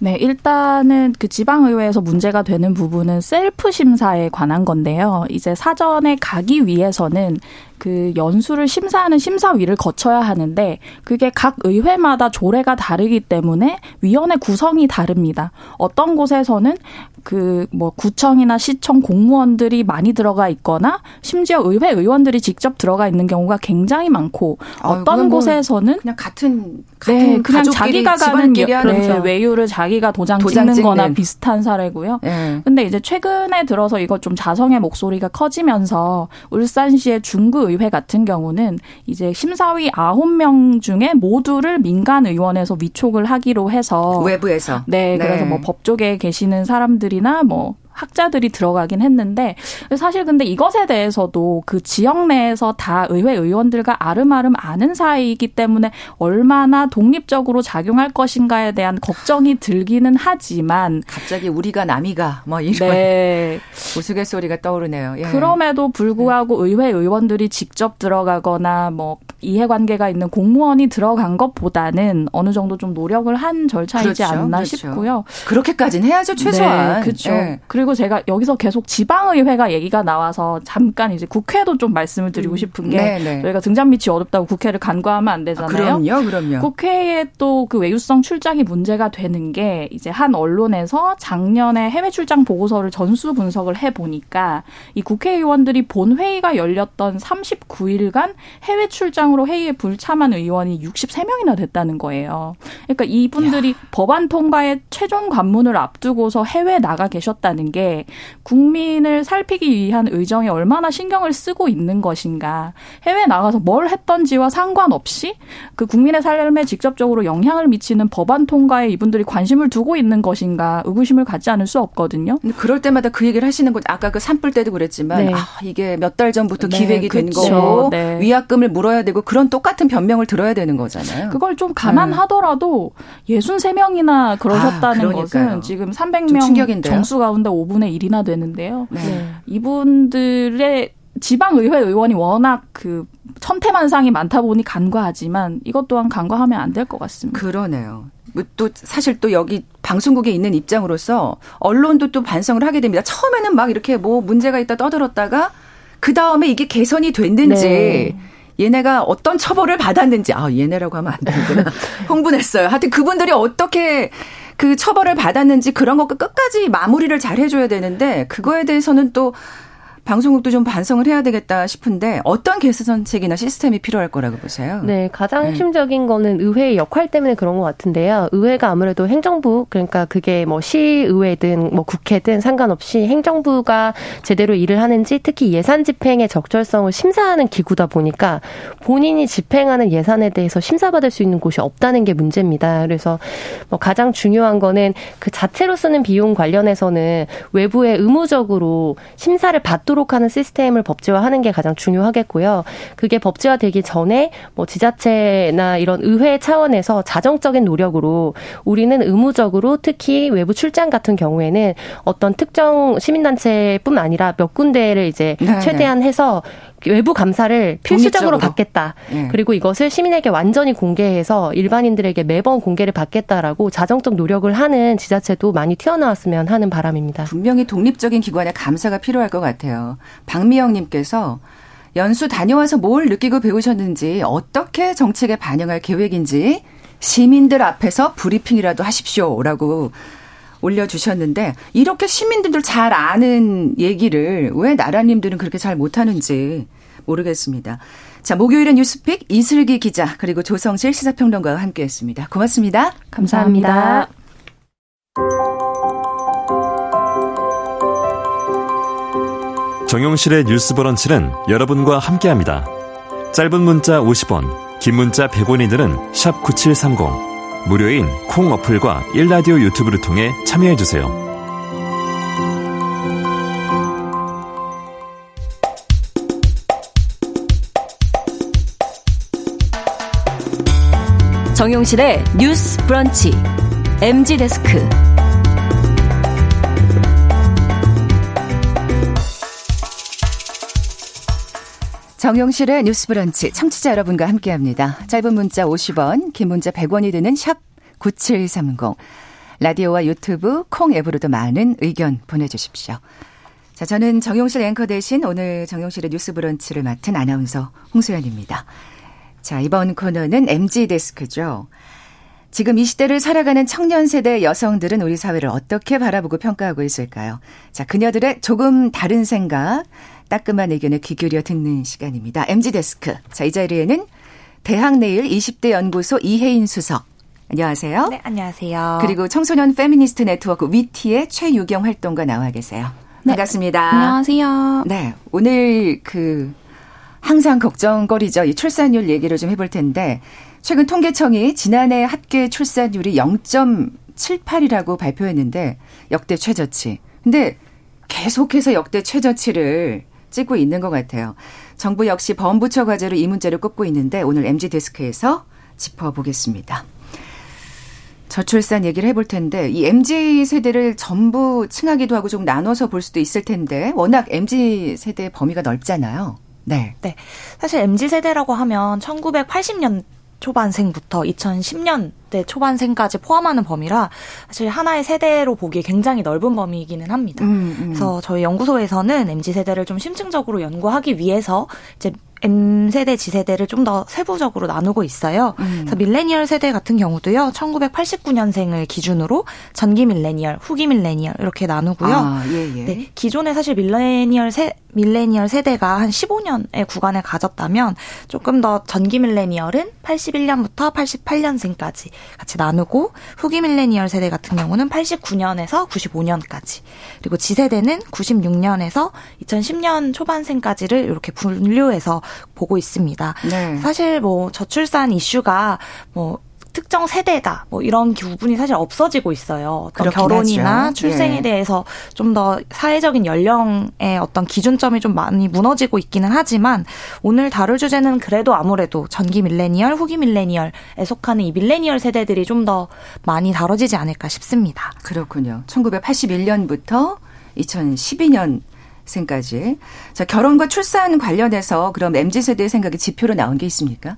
네, 일단은 그 지방의회에서 문제가 되는 부분은 셀프 심사에 관한 건데요. 이제 사전에 가기 위해서는 그 연수를 심사하는 심사위를 거쳐야 하는데 그게 각 의회마다 조례가 다르기 때문에 위원회 구성이 다릅니다. 어떤 곳에서는 그 뭐 구청이나 시청 공무원들이 많이 들어가 있거나 심지어 의회 의원들이 직접 들어가 있는 경우가 굉장히 많고 어떤 뭐 곳에서는 그냥 같은 같은 네, 그냥 자기가 가는 네, 외유를 자기가 도장, 도장 찍는 거나 비슷한 사례고요. 네. 근데 이제 최근에 들어서 이거 좀 자성의 목소리가 커지면서 울산시의 중구 의회 같은 경우는 이제 심사위 아홉 명 중에 모두를 민간 의원에서 위촉을 하기로 해서 외부에서 네, 그래서 네. 뭐 법조계에 계시는 사람들이나 뭐 학자들이 들어가긴 했는데 사실 근데 이것에 대해서도 그 지역 내에서 다 의회 의원들과 아름아름 아는 사이이기 때문에 얼마나 독립적으로 작용할 것인가에 대한 걱정이 들기는 하지만 갑자기 우리가 남이가 뭐 이런 네. 우스갯소리가 떠오르네요. 예. 그럼에도 불구하고 네. 의회 의원들이 직접 들어가거나 뭐 이해관계가 있는 공무원이 들어간 것보다는 어느 정도 좀 노력을 한 절차이지 그렇죠. 않나 그렇죠. 싶고요. 그렇게까지는 해야죠 최소한. 네, 그렇죠. 네. 그리고 제가 여기서 계속 지방의회가 얘기가 나와서 잠깐 이제 국회도 좀 말씀을 드리고 음. 싶은 게 네, 네. 저희가 등잔 밑이 어렵다고 국회를 간과하면 안 되잖아요. 아, 그럼요, 그럼요. 국회에 또 그 외유성 출장이 문제가 되는 게 이제 한 언론에서 작년에 해외 출장 보고서를 전수 분석을 해 보니까 이 국회의원들이 본 회의가 열렸던 39일간 해외 출장으로 회의에 불참한 의원이 63명이나 됐다는 거예요. 그러니까 이분들이 야. 법안 통과의 최종 관문을 앞두고서 해외 나가 계셨다는 게 국민을 살피기 위한 의정에 얼마나 신경을 쓰고 있는 것인가. 해외 나가서 뭘 했던지와 상관없이 그 국민의 삶에 직접적으로 영향을 미치는 법안 통과에 이분들이 관심을 두고 있는 것인가 의구심을 갖지 않을 수 없거든요. 그럴 때마다 그 얘기를 하시는 거 아까 그 산불 때도 그랬지만 네. 아, 이게 몇 달 전부터 네, 기획이 된 그렇죠. 거고 네. 위약금을 물어야 되고 그런 똑같은 변명을 들어야 되는 거잖아요. 그걸 좀 감안하더라도 네. 63명이나 그러셨다는 아, 것은 지금 300명 정수 가운데 5 분의 1이나 되는데요. 네. 이분들의 지방의회 의원이 워낙 그 천태만상이 많다 보니 간과하지만 이것 또한 간과하면 안 될 것 같습니다. 그러네요. 뭐또 사실 또 여기 방송국에 있는 입장으로서 언론도 또 반성을 하게 됩니다. 처음에는 막 이렇게 뭐 문제가 있다 떠들었다가 그 다음에 이게 개선이 됐는지 네. 얘네가 어떤 처벌을 받았는지 아 얘네라고 하면 안 되는구나 흥분했어요. 하여튼 그분들이 어떻게 그 처벌을 받았는지 그런 거 끝까지 마무리를 잘 해줘야 되는데 그거에 대해서는 또 방송국도 좀 반성을 해야 되겠다 싶은데 어떤 개선책이나 시스템이 필요할 거라고 보세요? 네, 가장 네. 핵심적인 네. 거는 의회의 역할 때문에 그런 것 같은데요. 의회가 아무래도 행정부 그러니까 그게 뭐 시의회든 뭐 국회든 상관없이 행정부가 제대로 일을 하는지 특히 예산 집행의 적절성을 심사하는 기구다 보니까 본인이 집행하는 예산에 대해서 심사받을 수 있는 곳이 없다는 게 문제입니다. 그래서 뭐 가장 중요한 거는 그 자체로 쓰는 비용 관련해서는 외부에 의무적으로 심사를 받도록 되도록 하는 시스템을 법제화하는 게 가장 중요하겠고요. 그게 법제화되기 전에 뭐 지자체나 이런 의회 차원에서 자정적인 노력으로 우리는 의무적으로 특히 외부 출장 같은 경우에는 어떤 특정 시민단체뿐 아니라 몇 군데를 이제 네네. 최대한 해서 외부 감사를 필수적으로 받겠다. 네. 그리고 이것을 시민에게 완전히 공개해서 일반인들에게 매번 공개를 받겠다라고 자정적 노력을 하는 지자체도 많이 튀어나왔으면 하는 바람입니다. 분명히 독립적인 기관의 감사가 필요할 것 같아요. 박미영님께서 연수 다녀와서 뭘 느끼고 배우셨는지 어떻게 정책에 반영할 계획인지 시민들 앞에서 브리핑이라도 하십시오라고 올려주셨는데 이렇게 시민들도 잘 아는 얘기를 왜 나라님들은 그렇게 잘 못하는지 모르겠습니다. 자, 목요일의 뉴스픽 이슬기 기자 그리고 조성실 시사평론가와 함께했습니다. 고맙습니다. 감사합니다. 정용실의 뉴스 브런치는 여러분과 함께합니다. 짧은 문자 50원, 긴 문자 100원이들은 9730. 무료인 콩 어플과 일라디오 유튜브를 통해 참여해주세요. 정용실의 뉴스 브런치 MG 데스크 정용실의 뉴스 브런치 청취자 여러분과 함께 합니다. 짧은 문자 50원, 긴 문자 100원이 드는 샵 9730. 라디오와 유튜브, 콩 앱으로도 많은 의견 보내주십시오. 자, 저는 정용실 앵커 대신 오늘 정용실의 뉴스 브런치를 맡은 아나운서 홍소연입니다. 자, 이번 코너는 MG 데스크죠. 지금 이 시대를 살아가는 청년 세대 여성들은 우리 사회를 어떻게 바라보고 평가하고 있을까요? 자, 그녀들의 조금 다른 생각, 따끔한 의견을 귀 기울여 듣는 시간입니다. MZ 데스크. 자, 이 자리에는 대학 내일 20대 연구소 이혜인 수석, 안녕하세요. 네, 안녕하세요. 그리고 청소년 페미니스트 네트워크 위티의 최유경 활동가 나와 계세요. 네, 반갑습니다. 안녕하세요. 네, 오늘 그 항상 걱정거리죠. 이 출산율 얘기를 좀 해볼 텐데 최근 통계청이 지난해 합계 출산율이 0.78이라고 발표했는데 역대 최저치. 근데 계속해서 역대 최저치를 찍고 있는 것 같아요. 정부 역시 범부처 과제로 이 문제를 꼽고 있는데 오늘 MG 데스크에서 짚어보겠습니다. 저출산 얘기를 해볼 텐데 이 MZ 세대를 전부 칭하기도 하고 좀 나눠서 볼 수도 있을 텐데 워낙 MZ 세대 범위가 넓잖아요. 네. 네. 사실 MZ 세대라고 하면 1980년 초반생부터 2010년대 초반생까지 포함하는 범위라 사실 하나의 세대로 보기에 굉장히 넓은 범위이기는 합니다. 음, 음. 그래서 저희 연구소에서는 MZ 세대를 좀 심층적으로 연구하기 위해서 이제 M세대, G세대를 좀 더 세부적으로 나누고 있어요. 음. 그래서 밀레니얼 세대 같은 경우도요. 1989년생을 기준으로 전기 밀레니얼, 후기 밀레니얼 이렇게 나누고요. 아, 예, 예. 네, 기존에 사실 밀레니얼 세 밀레니얼 세대가 한 15년의 구간을 가졌다면 조금 더 전기 밀레니얼은 81년부터 88년생까지 같이 나누고 후기 밀레니얼 세대 같은 경우는 89년에서 95년까지 그리고 G세대는 96년에서 2010년 초반생까지를 이렇게 분류해서 보고 있습니다. 네. 사실 뭐 저출산 이슈가 뭐 특정 세대다 뭐 이런 구분이 사실 없어지고 있어요. 어떤 결혼이나 하죠. 출생에 예. 대해서 좀 더 사회적인 연령의 어떤 기준점이 좀 많이 무너지고 있기는 하지만 오늘 다룰 주제는 그래도 아무래도 전기 밀레니얼, 후기 밀레니얼에 속하는 이 밀레니얼 세대들이 좀 더 많이 다뤄지지 않을까 싶습니다. 그렇군요. 1981년부터 2012년 생까지. 자, 결혼과 출산 관련해서 그럼 MZ 세대의 생각이 지표로 나온 게 있습니까?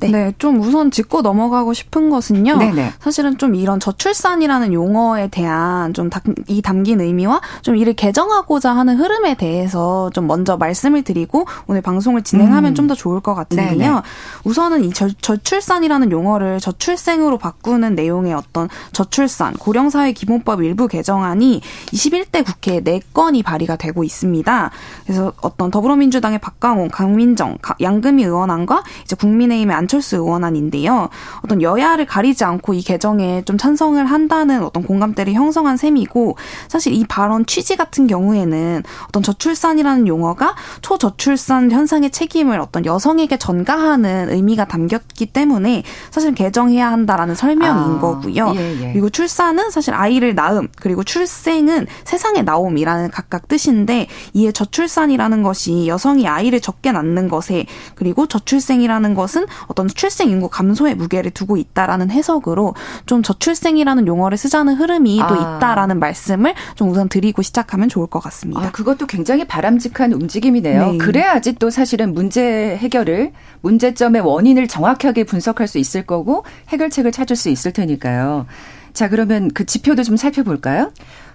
네. 네. 좀 우선 짚고 넘어가고 싶은 것은요. 네네. 사실은 좀 이런 저출산이라는 용어에 대한 좀 이 담긴 의미와 좀 이를 개정하고자 하는 흐름에 대해서 좀 먼저 말씀을 드리고 오늘 방송을 진행하면 음. 좀더 좋을 것 같은데요. 네네. 우선은 이 저, 저출산이라는 용어를 저출생으로 바꾸는 내용의 어떤 저출산 고령사회 기본법 일부 개정안이 21대 국회에 4건이 발의가 되고 있습니다. 그래서 어떤 더불어민주당의 박강호, 강민정, 양금희 의원안과 이제 국민의힘의 안 안철수 의원 안인데요. 어떤 여야를 가리지 않고 이 개정에 좀 찬성을 한다는 어떤 공감대를 형성한 셈이고 사실 이 발언 취지 같은 경우에는 어떤 저출산이라는 용어가 초저출산 현상의 책임을 어떤 여성에게 전가하는 의미가 담겼기 때문에 사실 개정해야 한다라는 설명인 아, 거고요. 예, 예. 그리고 출산은 사실 아이를 낳음 그리고 출생은 세상에 나옴이라는 각각 뜻인데 이에 저출산이라는 것이 여성이 아이를 적게 낳는 것에 그리고 저출생이라는 것은 어떤 어떤 출생 인구 감소의 무게를 두고 있다라는 해석으로 좀 저출생이라는 용어를 쓰자는 흐름이 아. 또 있다라는 말씀을 좀 우선 드리고 시작하면 좋을 것 같습니다. 아, 그것도 굉장히 바람직한 움직임이네요. 네. 그래야지 또 사실은 문제 해결을 문제점의 원인을 정확하게 분석할 수 있을 거고 해결책을 찾을 수 있을 테니까요. 자, 그러면 그 지표도 좀 살펴볼까요?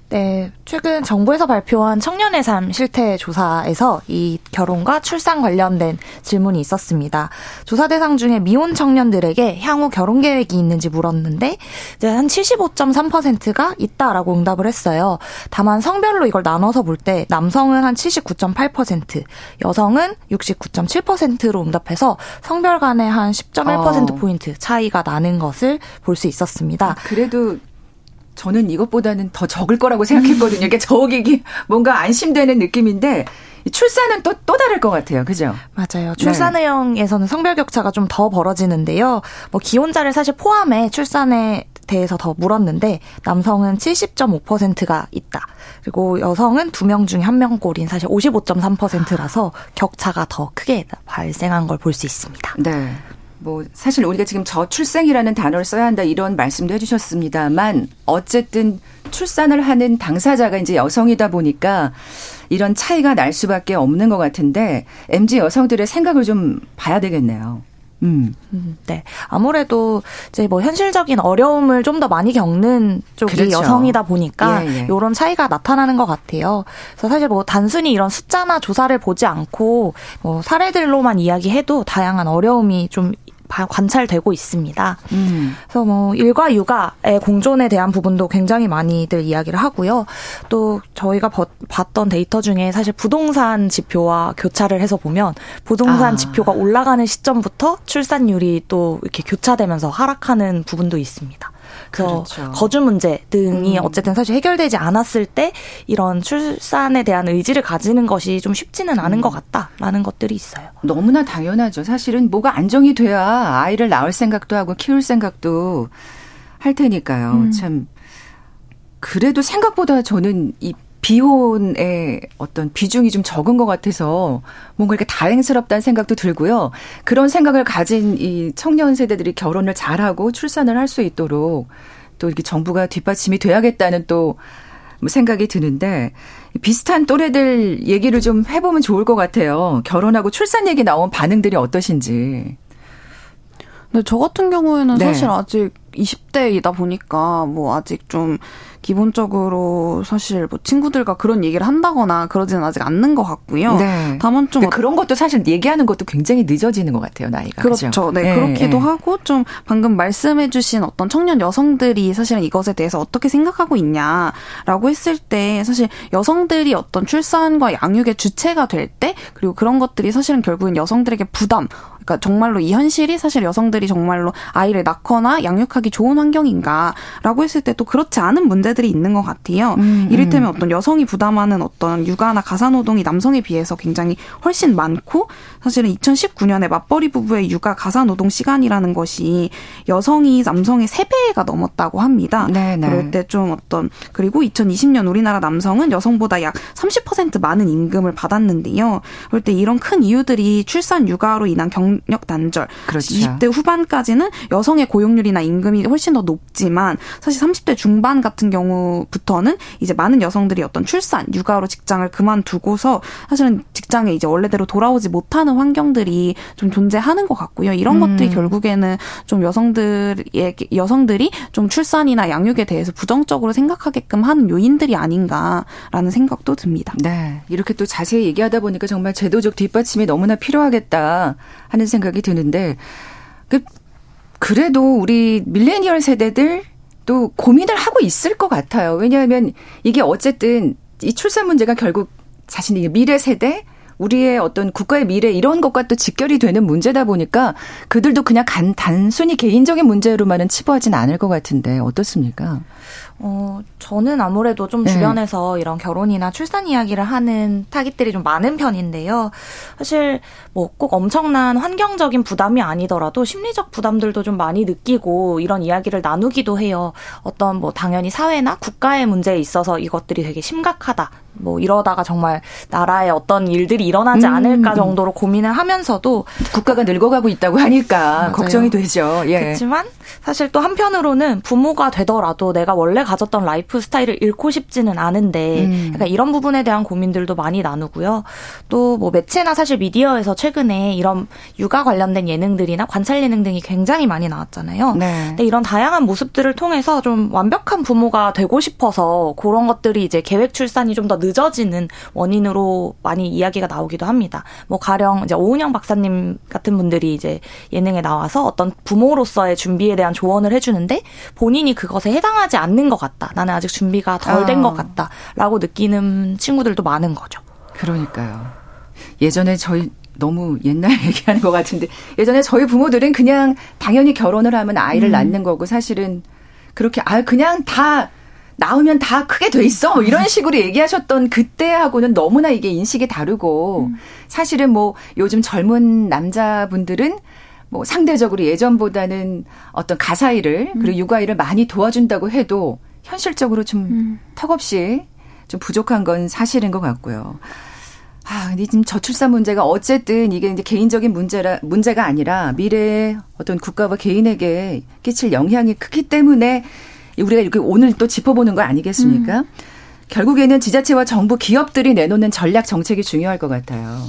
네, 최근 정부에서 발표한 청년의 삶 실태 조사에서 이 결혼과 출산 관련된 질문이 있었습니다. 조사 대상 중에 미혼 청년들에게 향후 결혼 계획이 있는지 물었는데 이제 한 75.3%가 있다라고 응답을 했어요. 다만 성별로 이걸 나눠서 볼 때 남성은 한 79.8%, 여성은 69.7%로 응답해서 성별 간의 한10.1% 어. 포인트 차이가 나는 것을 볼 수 있었습니다. 그래도 저는 이것보다는 더 적을 거라고 생각했거든요. 이게 적이기 뭔가 안심되는 느낌인데 출산은 또, 또 다를 것 같아요. 그죠? 맞아요. 출산의형에서는 네. 성별 격차가 좀 더 벌어지는데요. 뭐 기혼자를 사실 포함해 출산에 대해서 더 물었는데 남성은 70.5%가 있다. 그리고 여성은 두 명 중에 한 명꼴인 사실 55.3%라서 격차가 더 크게 발생한 걸 볼 수 있습니다. 네. 뭐 사실 우리가 지금 저출생이라는 단어를 써야 한다 이런 말씀도 해주셨습니다만 어쨌든 출산을 하는 당사자가 이제 여성이다 보니까 이런 차이가 날 수밖에 없는 것 같은데 MZ 여성들의 생각을 좀 봐야 되겠네요. 음. 음. 네. 아무래도 이제 뭐 현실적인 어려움을 좀 더 많이 겪는 쪽이 그렇죠. 여성이다 보니까 예, 예. 이런 차이가 나타나는 것 같아요. 그래서 사실 뭐 단순히 이런 숫자나 조사를 보지 않고 뭐 사례들로만 이야기해도 다양한 어려움이 좀 관찰되고 있습니다. 음. 그래서 뭐 일과 육아의 공존에 대한 부분도 굉장히 많이들 이야기를 하고요. 또 저희가 봤던 데이터 중에 사실 부동산 지표와 교차를 해서 보면 부동산 아. 지표가 올라가는 시점부터 출산율이 또 이렇게 교차되면서 하락하는 부분도 있습니다. 그래서 그렇죠. 거주 문제 등이 음. 어쨌든 사실 해결되지 않았을 때 이런 출산에 대한 의지를 가지는 것이 좀 쉽지는 않은 음. 것 같다라는 것들이 있어요. 너무나 당연하죠. 사실은 뭐가 안정이 돼야 아이를 낳을 생각도 하고 키울 생각도 할 테니까요. 음. 참 그래도 생각보다 저는 이 비혼의 어떤 비중이 좀 적은 것 같아서 뭔가 이렇게 다행스럽다는 생각도 들고요. 그런 생각을 가진 이 청년 세대들이 결혼을 잘하고 출산을 할 수 있도록 또 이렇게 정부가 뒷받침이 돼야겠다는 또 생각이 드는데 비슷한 또래들 얘기를 좀 해보면 좋을 것 같아요. 결혼하고 출산 얘기 나온 반응들이 어떠신지. 네, 저 같은 경우에는 네. 사실 아직 20대이다 보니까 뭐 아직 좀 기본적으로 사실 뭐 친구들과 그런 얘기를 한다거나 그러지는 아직 않는 것 같고요. 네. 다만 좀 그런 것도 사실 얘기하는 것도 굉장히 늦어지는 것 같아요 나이가. 그렇죠. 그렇죠? 네, 네, 그렇기도 네. 하고 좀 방금 말씀해주신 어떤 청년 여성들이 사실은 이것에 대해서 어떻게 생각하고 있냐라고 했을 때 사실 여성들이 어떤 출산과 양육의 주체가 될 때 그리고 그런 것들이 사실은 결국은 여성들에게 부담 그러니까 정말로 이 현실이 사실 여성들이 정말로 아이를 낳거나 양육하기 좋은 환경인가라고 했을 때 또 그렇지 않은 문제들이 있는 것 같아요. 음, 음. 이를테면 어떤 여성이 부담하는 어떤 육아나 가사 노동이 남성에 비해서 굉장히 훨씬 많고 사실은 2019년에 맞벌이 부부의 육아 가사 노동 시간이라는 것이 여성이 남성의 3배가 넘었다고 합니다. 네네. 네. 그럴 때 좀 어떤 그리고 2020년 우리나라 남성은 여성보다 약 30% 많은 임금을 받았는데요. 그럴 때 이런 큰 이유들이 출산 육아로 인한 경력 단절, 그렇죠. 20대 후반까지는 여성의 고용률이나 임금이 훨씬 더 높지만 사실 30대 중반 같은 경우부터는 이제 많은 여성들이 어떤 출산, 육아로 직장을 그만두고서 사실은 직장에 이제 원래대로 돌아오지 못하는 환경들이 좀 존재하는 것 같고요. 이런 음. 것들이 결국에는 좀 여성들의 여성들이 좀 출산이나 양육에 대해서 부정적으로 생각하게끔 하는 요인들이 아닌가라는 생각도 듭니다. 네. 이렇게 또 자세히 얘기하다 보니까 정말 제도적 뒷받침이 너무나 필요하겠다 하는 생각이 드는데 그 그래도 우리 밀레니얼 세대들 또 고민을 하고 있을 것 같아요. 왜냐하면 이게 어쨌든 이 출산 문제가 결국 자신의 미래 세대 우리의 어떤 국가의 미래 이런 것과 또 직결이 되는 문제다 보니까 그들도 그냥 간, 단순히 개인적인 문제로만은 치부하진 않을 것 같은데 어떻습니까? 어, 저는 아무래도 좀 네. 주변에서 네. 이런 결혼이나 출산 이야기를 하는 타깃들이 좀 많은 편인데요. 사실 뭐 꼭 엄청난 환경적인 부담이 아니더라도 심리적 부담들도 좀 많이 느끼고 이런 이야기를 나누기도 해요. 어떤 뭐 당연히 사회나 국가의 문제에 있어서 이것들이 되게 심각하다. 뭐 이러다가 정말 나라에 어떤 일들이 일어나지 음. 않을까 정도로 고민을 하면서도 국가가 늙어가고 있다고 하니까 맞아요. 걱정이 되죠. 예. 그렇지만 사실 또 한편으로는 부모가 되더라도 내가 원래 가졌던 라이프 스타일을 잃고 싶지는 않은데 음. 그러니까 이런 부분에 대한 고민들도 많이 나누고요. 또 뭐 매체나 사실 미디어에서 최근에 이런 육아 관련된 예능들이나 관찰 예능 등이 굉장히 많이 나왔잖아요. 네. 근데 이런 다양한 모습들을 통해서 좀 완벽한 부모가 되고 싶어서 그런 것들이 이제 계획 출산이 좀더 늦어지는 원인으로 많이 이야기가 나오기도 합니다. 뭐 가령 이제 오은영 박사님 같은 분들이 이제 예능에 나와서 어떤 부모로서의 준비에 대한 조언을 해주는데 본인이 그것에 해당하지 않는 것 같다. 나는 아직 준비가 덜 된것 아. 같다라고 느끼는 친구들도 많은 거죠. 그러니까요. 예전에 저희 너무 옛날 얘기하는 것 같은데 예전에 저희 부모들은 그냥 당연히 결혼을 하면 아이를 음. 낳는 거고 사실은 그렇게 아 그냥 다 나오면 다 크게 돼 있어 뭐 이런 식으로 얘기하셨던 그때하고는 너무나 이게 인식이 다르고 음. 사실은 뭐 요즘 젊은 남자분들은 뭐 상대적으로 예전보다는 어떤 가사 일을 음. 그리고 육아 일을 많이 도와준다고 해도 현실적으로 좀 음. 턱없이 좀 부족한 건 사실인 것 같고요. 아, 근데 지금 저출산 문제가 어쨌든 이게 이제 개인적인 문제라, 문제가 아니라 미래의 어떤 국가와 개인에게 끼칠 영향이 크기 때문에 우리가 이렇게 오늘 또 짚어보는 거 아니겠습니까? 음. 결국에는 지자체와 정부 기업들이 내놓는 전략 정책이 중요할 것 같아요.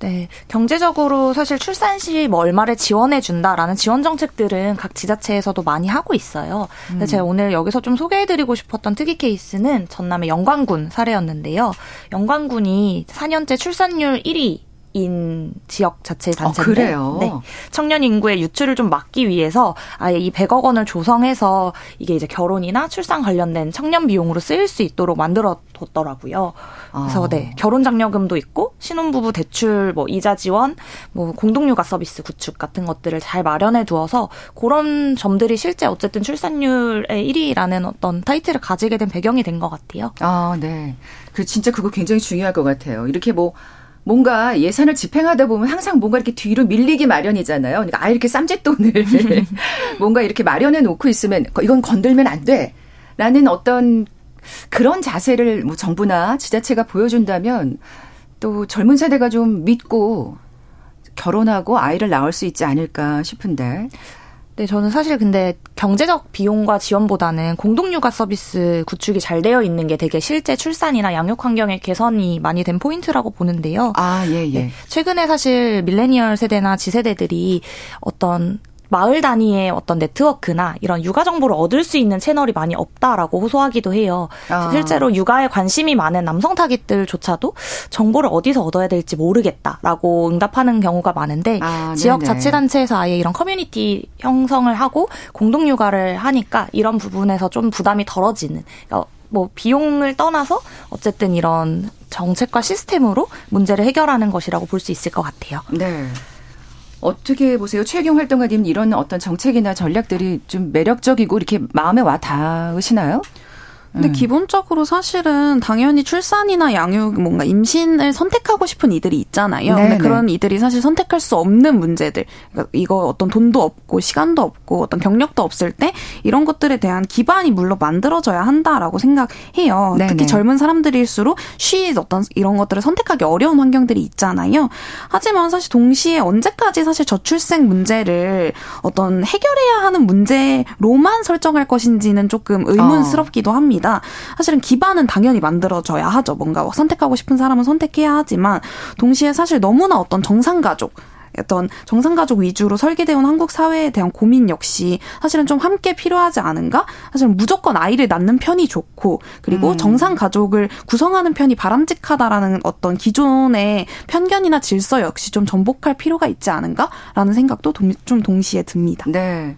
네. 경제적으로 사실 출산 시 뭐 얼마를 지원해 준다라는 지원 정책들은 각 지자체에서도 많이 하고 있어요. 근데 음. 제가 오늘 여기서 좀 소개해 드리고 싶었던 특이 케이스는 전남의 영광군 사례였는데요. 영광군이 4년째 출산율 1위 인 지역 자체 단체인데 어, 네. 청년 인구의 유출을 좀 막기 위해서 아예 이 100억 원을 조성해서 이게 이제 결혼이나 출산 관련된 청년 비용으로 쓰일 수 있도록 만들어 뒀더라고요. 그래서 아. 네 결혼 장려금도 있고 신혼부부 대출 뭐 이자 지원 뭐 공동육아 서비스 구축 같은 것들을 잘 마련해 두어서 그런 점들이 실제 어쨌든 출산율의 1위라는 어떤 타이틀을 가지게 된 배경이 된 것 같아요. 아 네. 그 진짜 그거 굉장히 중요할 것 같아요. 이렇게 뭐 뭔가 예산을 집행하다 보면 항상 뭔가 이렇게 뒤로 밀리기 마련이잖아요. 그러니까 아 이렇게 쌈짓돈을 뭔가 이렇게 마련해 놓고 있으면 이건 건들면 안 돼. 라는 어떤 그런 자세를 뭐 정부나 지자체가 보여준다면 또 젊은 세대가 좀 믿고 결혼하고 아이를 낳을 수 있지 않을까 싶은데. 네, 저는 사실 근데 경제적 비용과 지원보다는 공동육아 서비스 구축이 잘 되어 있는 게 되게 실제 출산이나 양육 환경의 개선이 많이 된 포인트라고 보는데요. 아, 예, 예. 네, 최근에 사실 밀레니얼 세대나 Z세대들이 어떤 마을 단위의 어떤 네트워크나 이런 육아 정보를 얻을 수 있는 채널이 많이 없다라고 호소하기도 해요. 아. 실제로 육아에 관심이 많은 남성 타깃들조차도 정보를 어디서 얻어야 될지 모르겠다라고 응답하는 경우가 많은데 아, 지역 자치단체에서 아예 이런 커뮤니티 형성을 하고 공동 육아를 하니까 이런 부분에서 좀 부담이 덜어지는 그러니까 뭐 비용을 떠나서 어쨌든 이런 정책과 시스템으로 문제를 해결하는 것이라고 볼 수 있을 것 같아요. 네. 어떻게 보세요? 최경 활동가님 이런 어떤 정책이나 전략들이 좀 매력적이고 이렇게 마음에 와 닿으시나요? 근데 음. 기본적으로 사실은 당연히 출산이나 양육 뭔가 임신을 선택하고 싶은 이들이 있잖아요. 네, 근데 네. 그런 이들이 사실 선택할 수 없는 문제들. 그러니까 이거 어떤 돈도 없고 시간도 없고 어떤 경력도 없을 때 이런 것들에 대한 기반이 물론 만들어져야 한다라고 생각해요. 네, 특히 네. 젊은 사람들일수록 쉬 어떤 이런 것들을 선택하기 어려운 환경들이 있잖아요. 하지만 사실 동시에 언제까지 사실 저출생 문제를 어떤 해결해야 하는 문제로만 설정할 것인지는 조금 의문스럽기도 합니다. 합니다. 사실은 기반은 당연히 만들어져야 하죠. 뭔가 선택하고 싶은 사람은 선택해야 하지만 동시에 사실 너무나 어떤 정상가족 어떤 정상가족 위주로 설계되어 온 한국 사회에 대한 고민 역시 사실은 좀 함께 필요하지 않은가? 사실은 무조건 아이를 낳는 편이 좋고 그리고 음. 정상가족을 구성하는 편이 바람직하다라는 어떤 기존의 편견이나 질서 역시 좀 전복할 필요가 있지 않은가라는 생각도 동, 좀 동시에 듭니다. 네.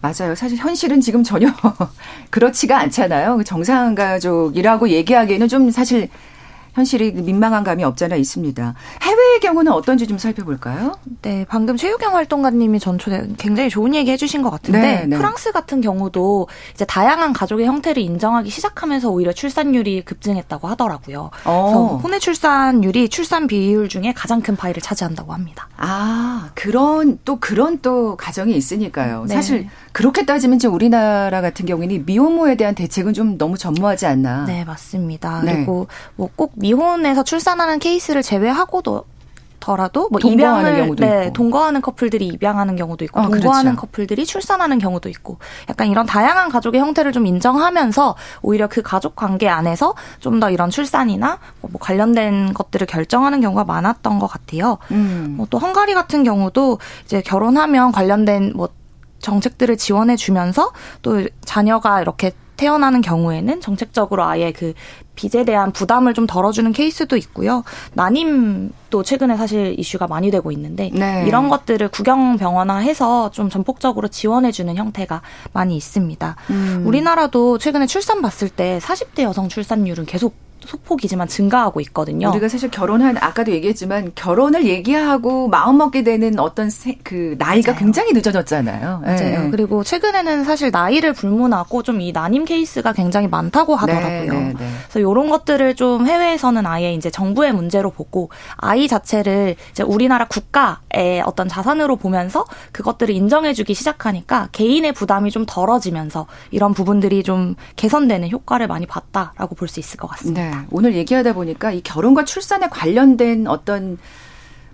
맞아요. 사실 현실은 지금 전혀 그렇지가 않잖아요. 정상 가족이라고 얘기하기에는 좀 사실 현실이 민망한 감이 없잖아 있습니다. 해외의 경우는 어떤지 좀 살펴볼까요? 네, 방금 최유경 활동가님이 전초에 굉장히 좋은 얘기 해주신 것 같은데 네, 네. 프랑스 같은 경우도 이제 다양한 가족의 형태를 인정하기 시작하면서 오히려 출산율이 급증했다고 하더라고요. 어. 그래서 혼외 출산율이 출산 비율 중에 가장 큰 파일을 차지한다고 합니다. 아, 그런 또 그런 또 가정이 있으니까요. 네. 사실 그렇게 따지면 지금 우리나라 같은 경우에는 미혼모에 대한 대책은 좀 너무 전무하지 않나. 네, 맞습니다. 네. 그리고 뭐꼭 미혼에서 출산하는 케이스를 제외하고도 더라도 뭐 입양을 경우도 네, 있고. 동거하는 커플들이 입양하는 경우도 있고 어, 동거하는 그렇죠. 커플들이 출산하는 경우도 있고 약간 이런 다양한 가족의 형태를 좀 인정하면서 오히려 그 가족 관계 안에서 좀 더 이런 출산이나 뭐 관련된 것들을 결정하는 경우가 많았던 것 같아요. 음. 뭐또 헝가리 같은 경우도 이제 결혼하면 관련된 뭐 정책들을 지원해 주면서 또 자녀가 이렇게 태어나는 경우에는 정책적으로 아예 그 빚에 대한 부담을 좀 덜어주는 케이스도 있고요. 난임도 최근에 사실 이슈가 많이 되고 있는데 네. 이런 것들을 구경병원화해서 좀 전폭적으로 지원해주는 형태가 많이 있습니다. 음. 우리나라도 최근에 출산 봤을 때 40대 여성 출산율은 계속 소폭이지만 증가하고 있거든요. 우리가 사실 결혼한 아까도 얘기했지만 결혼을 얘기하고 마음 먹게 되는 어떤 세, 그 나이가 맞아요. 굉장히 늦어졌잖아요. 맞아요. 네. 그리고 최근에는 사실 나이를 불문하고 좀 이 난임 케이스가 굉장히 많다고 네, 하더라고요. 네, 네, 그래서 이런 것들을 좀 해외에서는 아예 이제 정부의 문제로 보고 아이 자체를 이제 우리나라 국가의 어떤 자산으로 보면서 그것들을 인정해주기 시작하니까 개인의 부담이 좀 덜어지면서 이런 부분들이 좀 개선되는 효과를 많이 봤다라고 볼 수 있을 것 같습니다. 네. 오늘 얘기하다 보니까 이 결혼과 출산에 관련된 어떤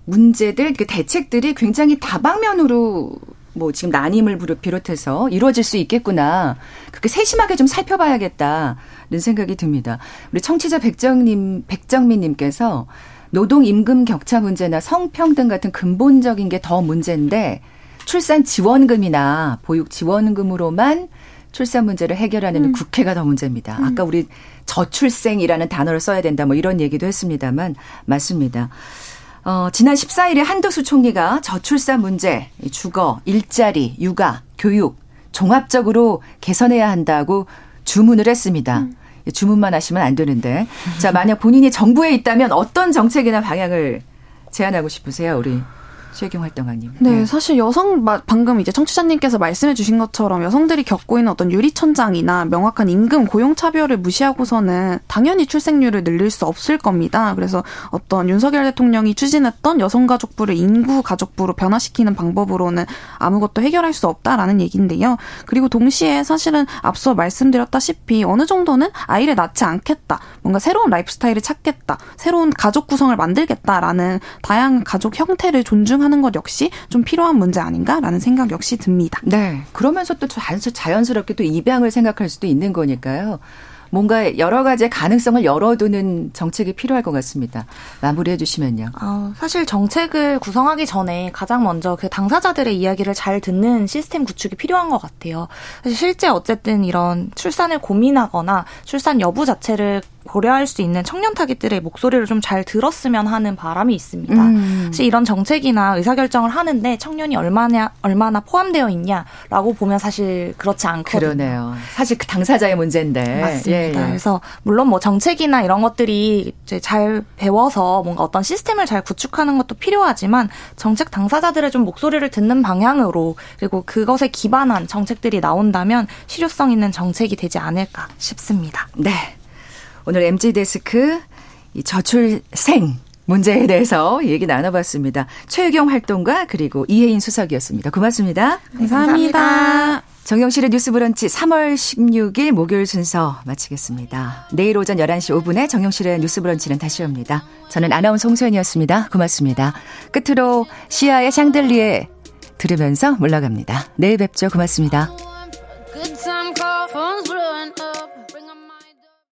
문제들, 그 대책들이 굉장히 다방면으로 뭐 지금 난임을 비롯해서 이루어질 수 있겠구나. 그렇게 세심하게 좀 살펴봐야겠다는 생각이 듭니다. 우리 청취자 백정님, 백정민님께서 노동 임금 격차 문제나 성평등 같은 근본적인 게 더 문제인데 출산 지원금이나 보육 지원금으로만 출산 문제를 해결하는 음. 국회가 더 문제입니다. 음. 아까 우리 저출생이라는 단어를 써야 된다 뭐 이런 얘기도 했습니다만 맞습니다. 어, 지난 14일에 한덕수 총리가 저출산 문제, 주거, 일자리, 육아, 교육 종합적으로 개선해야 한다고 주문을 했습니다. 음. 주문만 하시면 안 되는데. 자, 만약 본인이 정부에 있다면 어떤 정책이나 방향을 제안하고 싶으세요, 우리 최경 활동가님. 네, 네, 사실 여성 방금 이제 청취자님께서 말씀해 주신 것처럼 여성들이 겪고 있는 어떤 유리천장이나 명확한 임금 고용 차별을 무시하고서는 당연히 출생률을 늘릴 수 없을 겁니다. 그래서 어떤 윤석열 대통령이 추진했던 여성가족부를 인구가족부로 변화시키는 방법으로는 아무것도 해결할 수 없다라는 얘기인데요. 그리고 동시에 사실은 앞서 말씀드렸다시피 어느 정도는 아이를 낳지 않겠다. 뭔가 새로운 라이프 스타일을 찾겠다. 새로운 가족 구성을 만들겠다라는 다양한 가족 형태를 존중 하는 것 역시 좀 필요한 문제 아닌가라는 생각 역시 듭니다. 네. 그러면서 또 자연스럽게 또 입양을 생각할 수도 있는 거니까요. 뭔가 여러 가지의 가능성을 열어두는 정책이 필요할 것 같습니다. 마무리해 주시면요. 어, 사실 정책을 구성하기 전에 가장 먼저 그 당사자들의 이야기를 잘 듣는 시스템 구축이 필요한 것 같아요. 사실 실제 어쨌든 이런 출산을 고민하거나 출산 여부 자체를 고려할 수 있는 청년 타깃들의 목소리를 좀 잘 들었으면 하는 바람이 있습니다. 음. 사실 이런 정책이나 의사결정을 하는데 청년이 얼마나 얼마나 포함되어 있냐라고 보면 사실 그렇지 않거든요. 그러네요. 사실 그 당사자의 문제인데. 맞습니다. 예, 예. 그래서 물론 뭐 정책이나 이런 것들이 이제 잘 배워서 뭔가 어떤 시스템을 잘 구축하는 것도 필요하지만 정책 당사자들의 좀 목소리를 듣는 방향으로 그리고 그것에 기반한 정책들이 나온다면 실효성 있는 정책이 되지 않을까 싶습니다. 네. 오늘 MG 데스크 이 저출생 문제에 대해서 얘기 나눠봤습니다. 최유경 활동가 그리고 이혜인 수석이었습니다. 고맙습니다. 감사합니다. 감사합니다. 정영실의 뉴스 브런치 3월 16일 목요일 순서 마치겠습니다. 내일 오전 11시 5분에 정영실의 뉴스 브런치는 다시 옵니다. 저는 아나운서 홍소연이었습니다. 고맙습니다. 끝으로 시아의 샹들리에 들으면서 물러갑니다. 내일 뵙죠. 고맙습니다.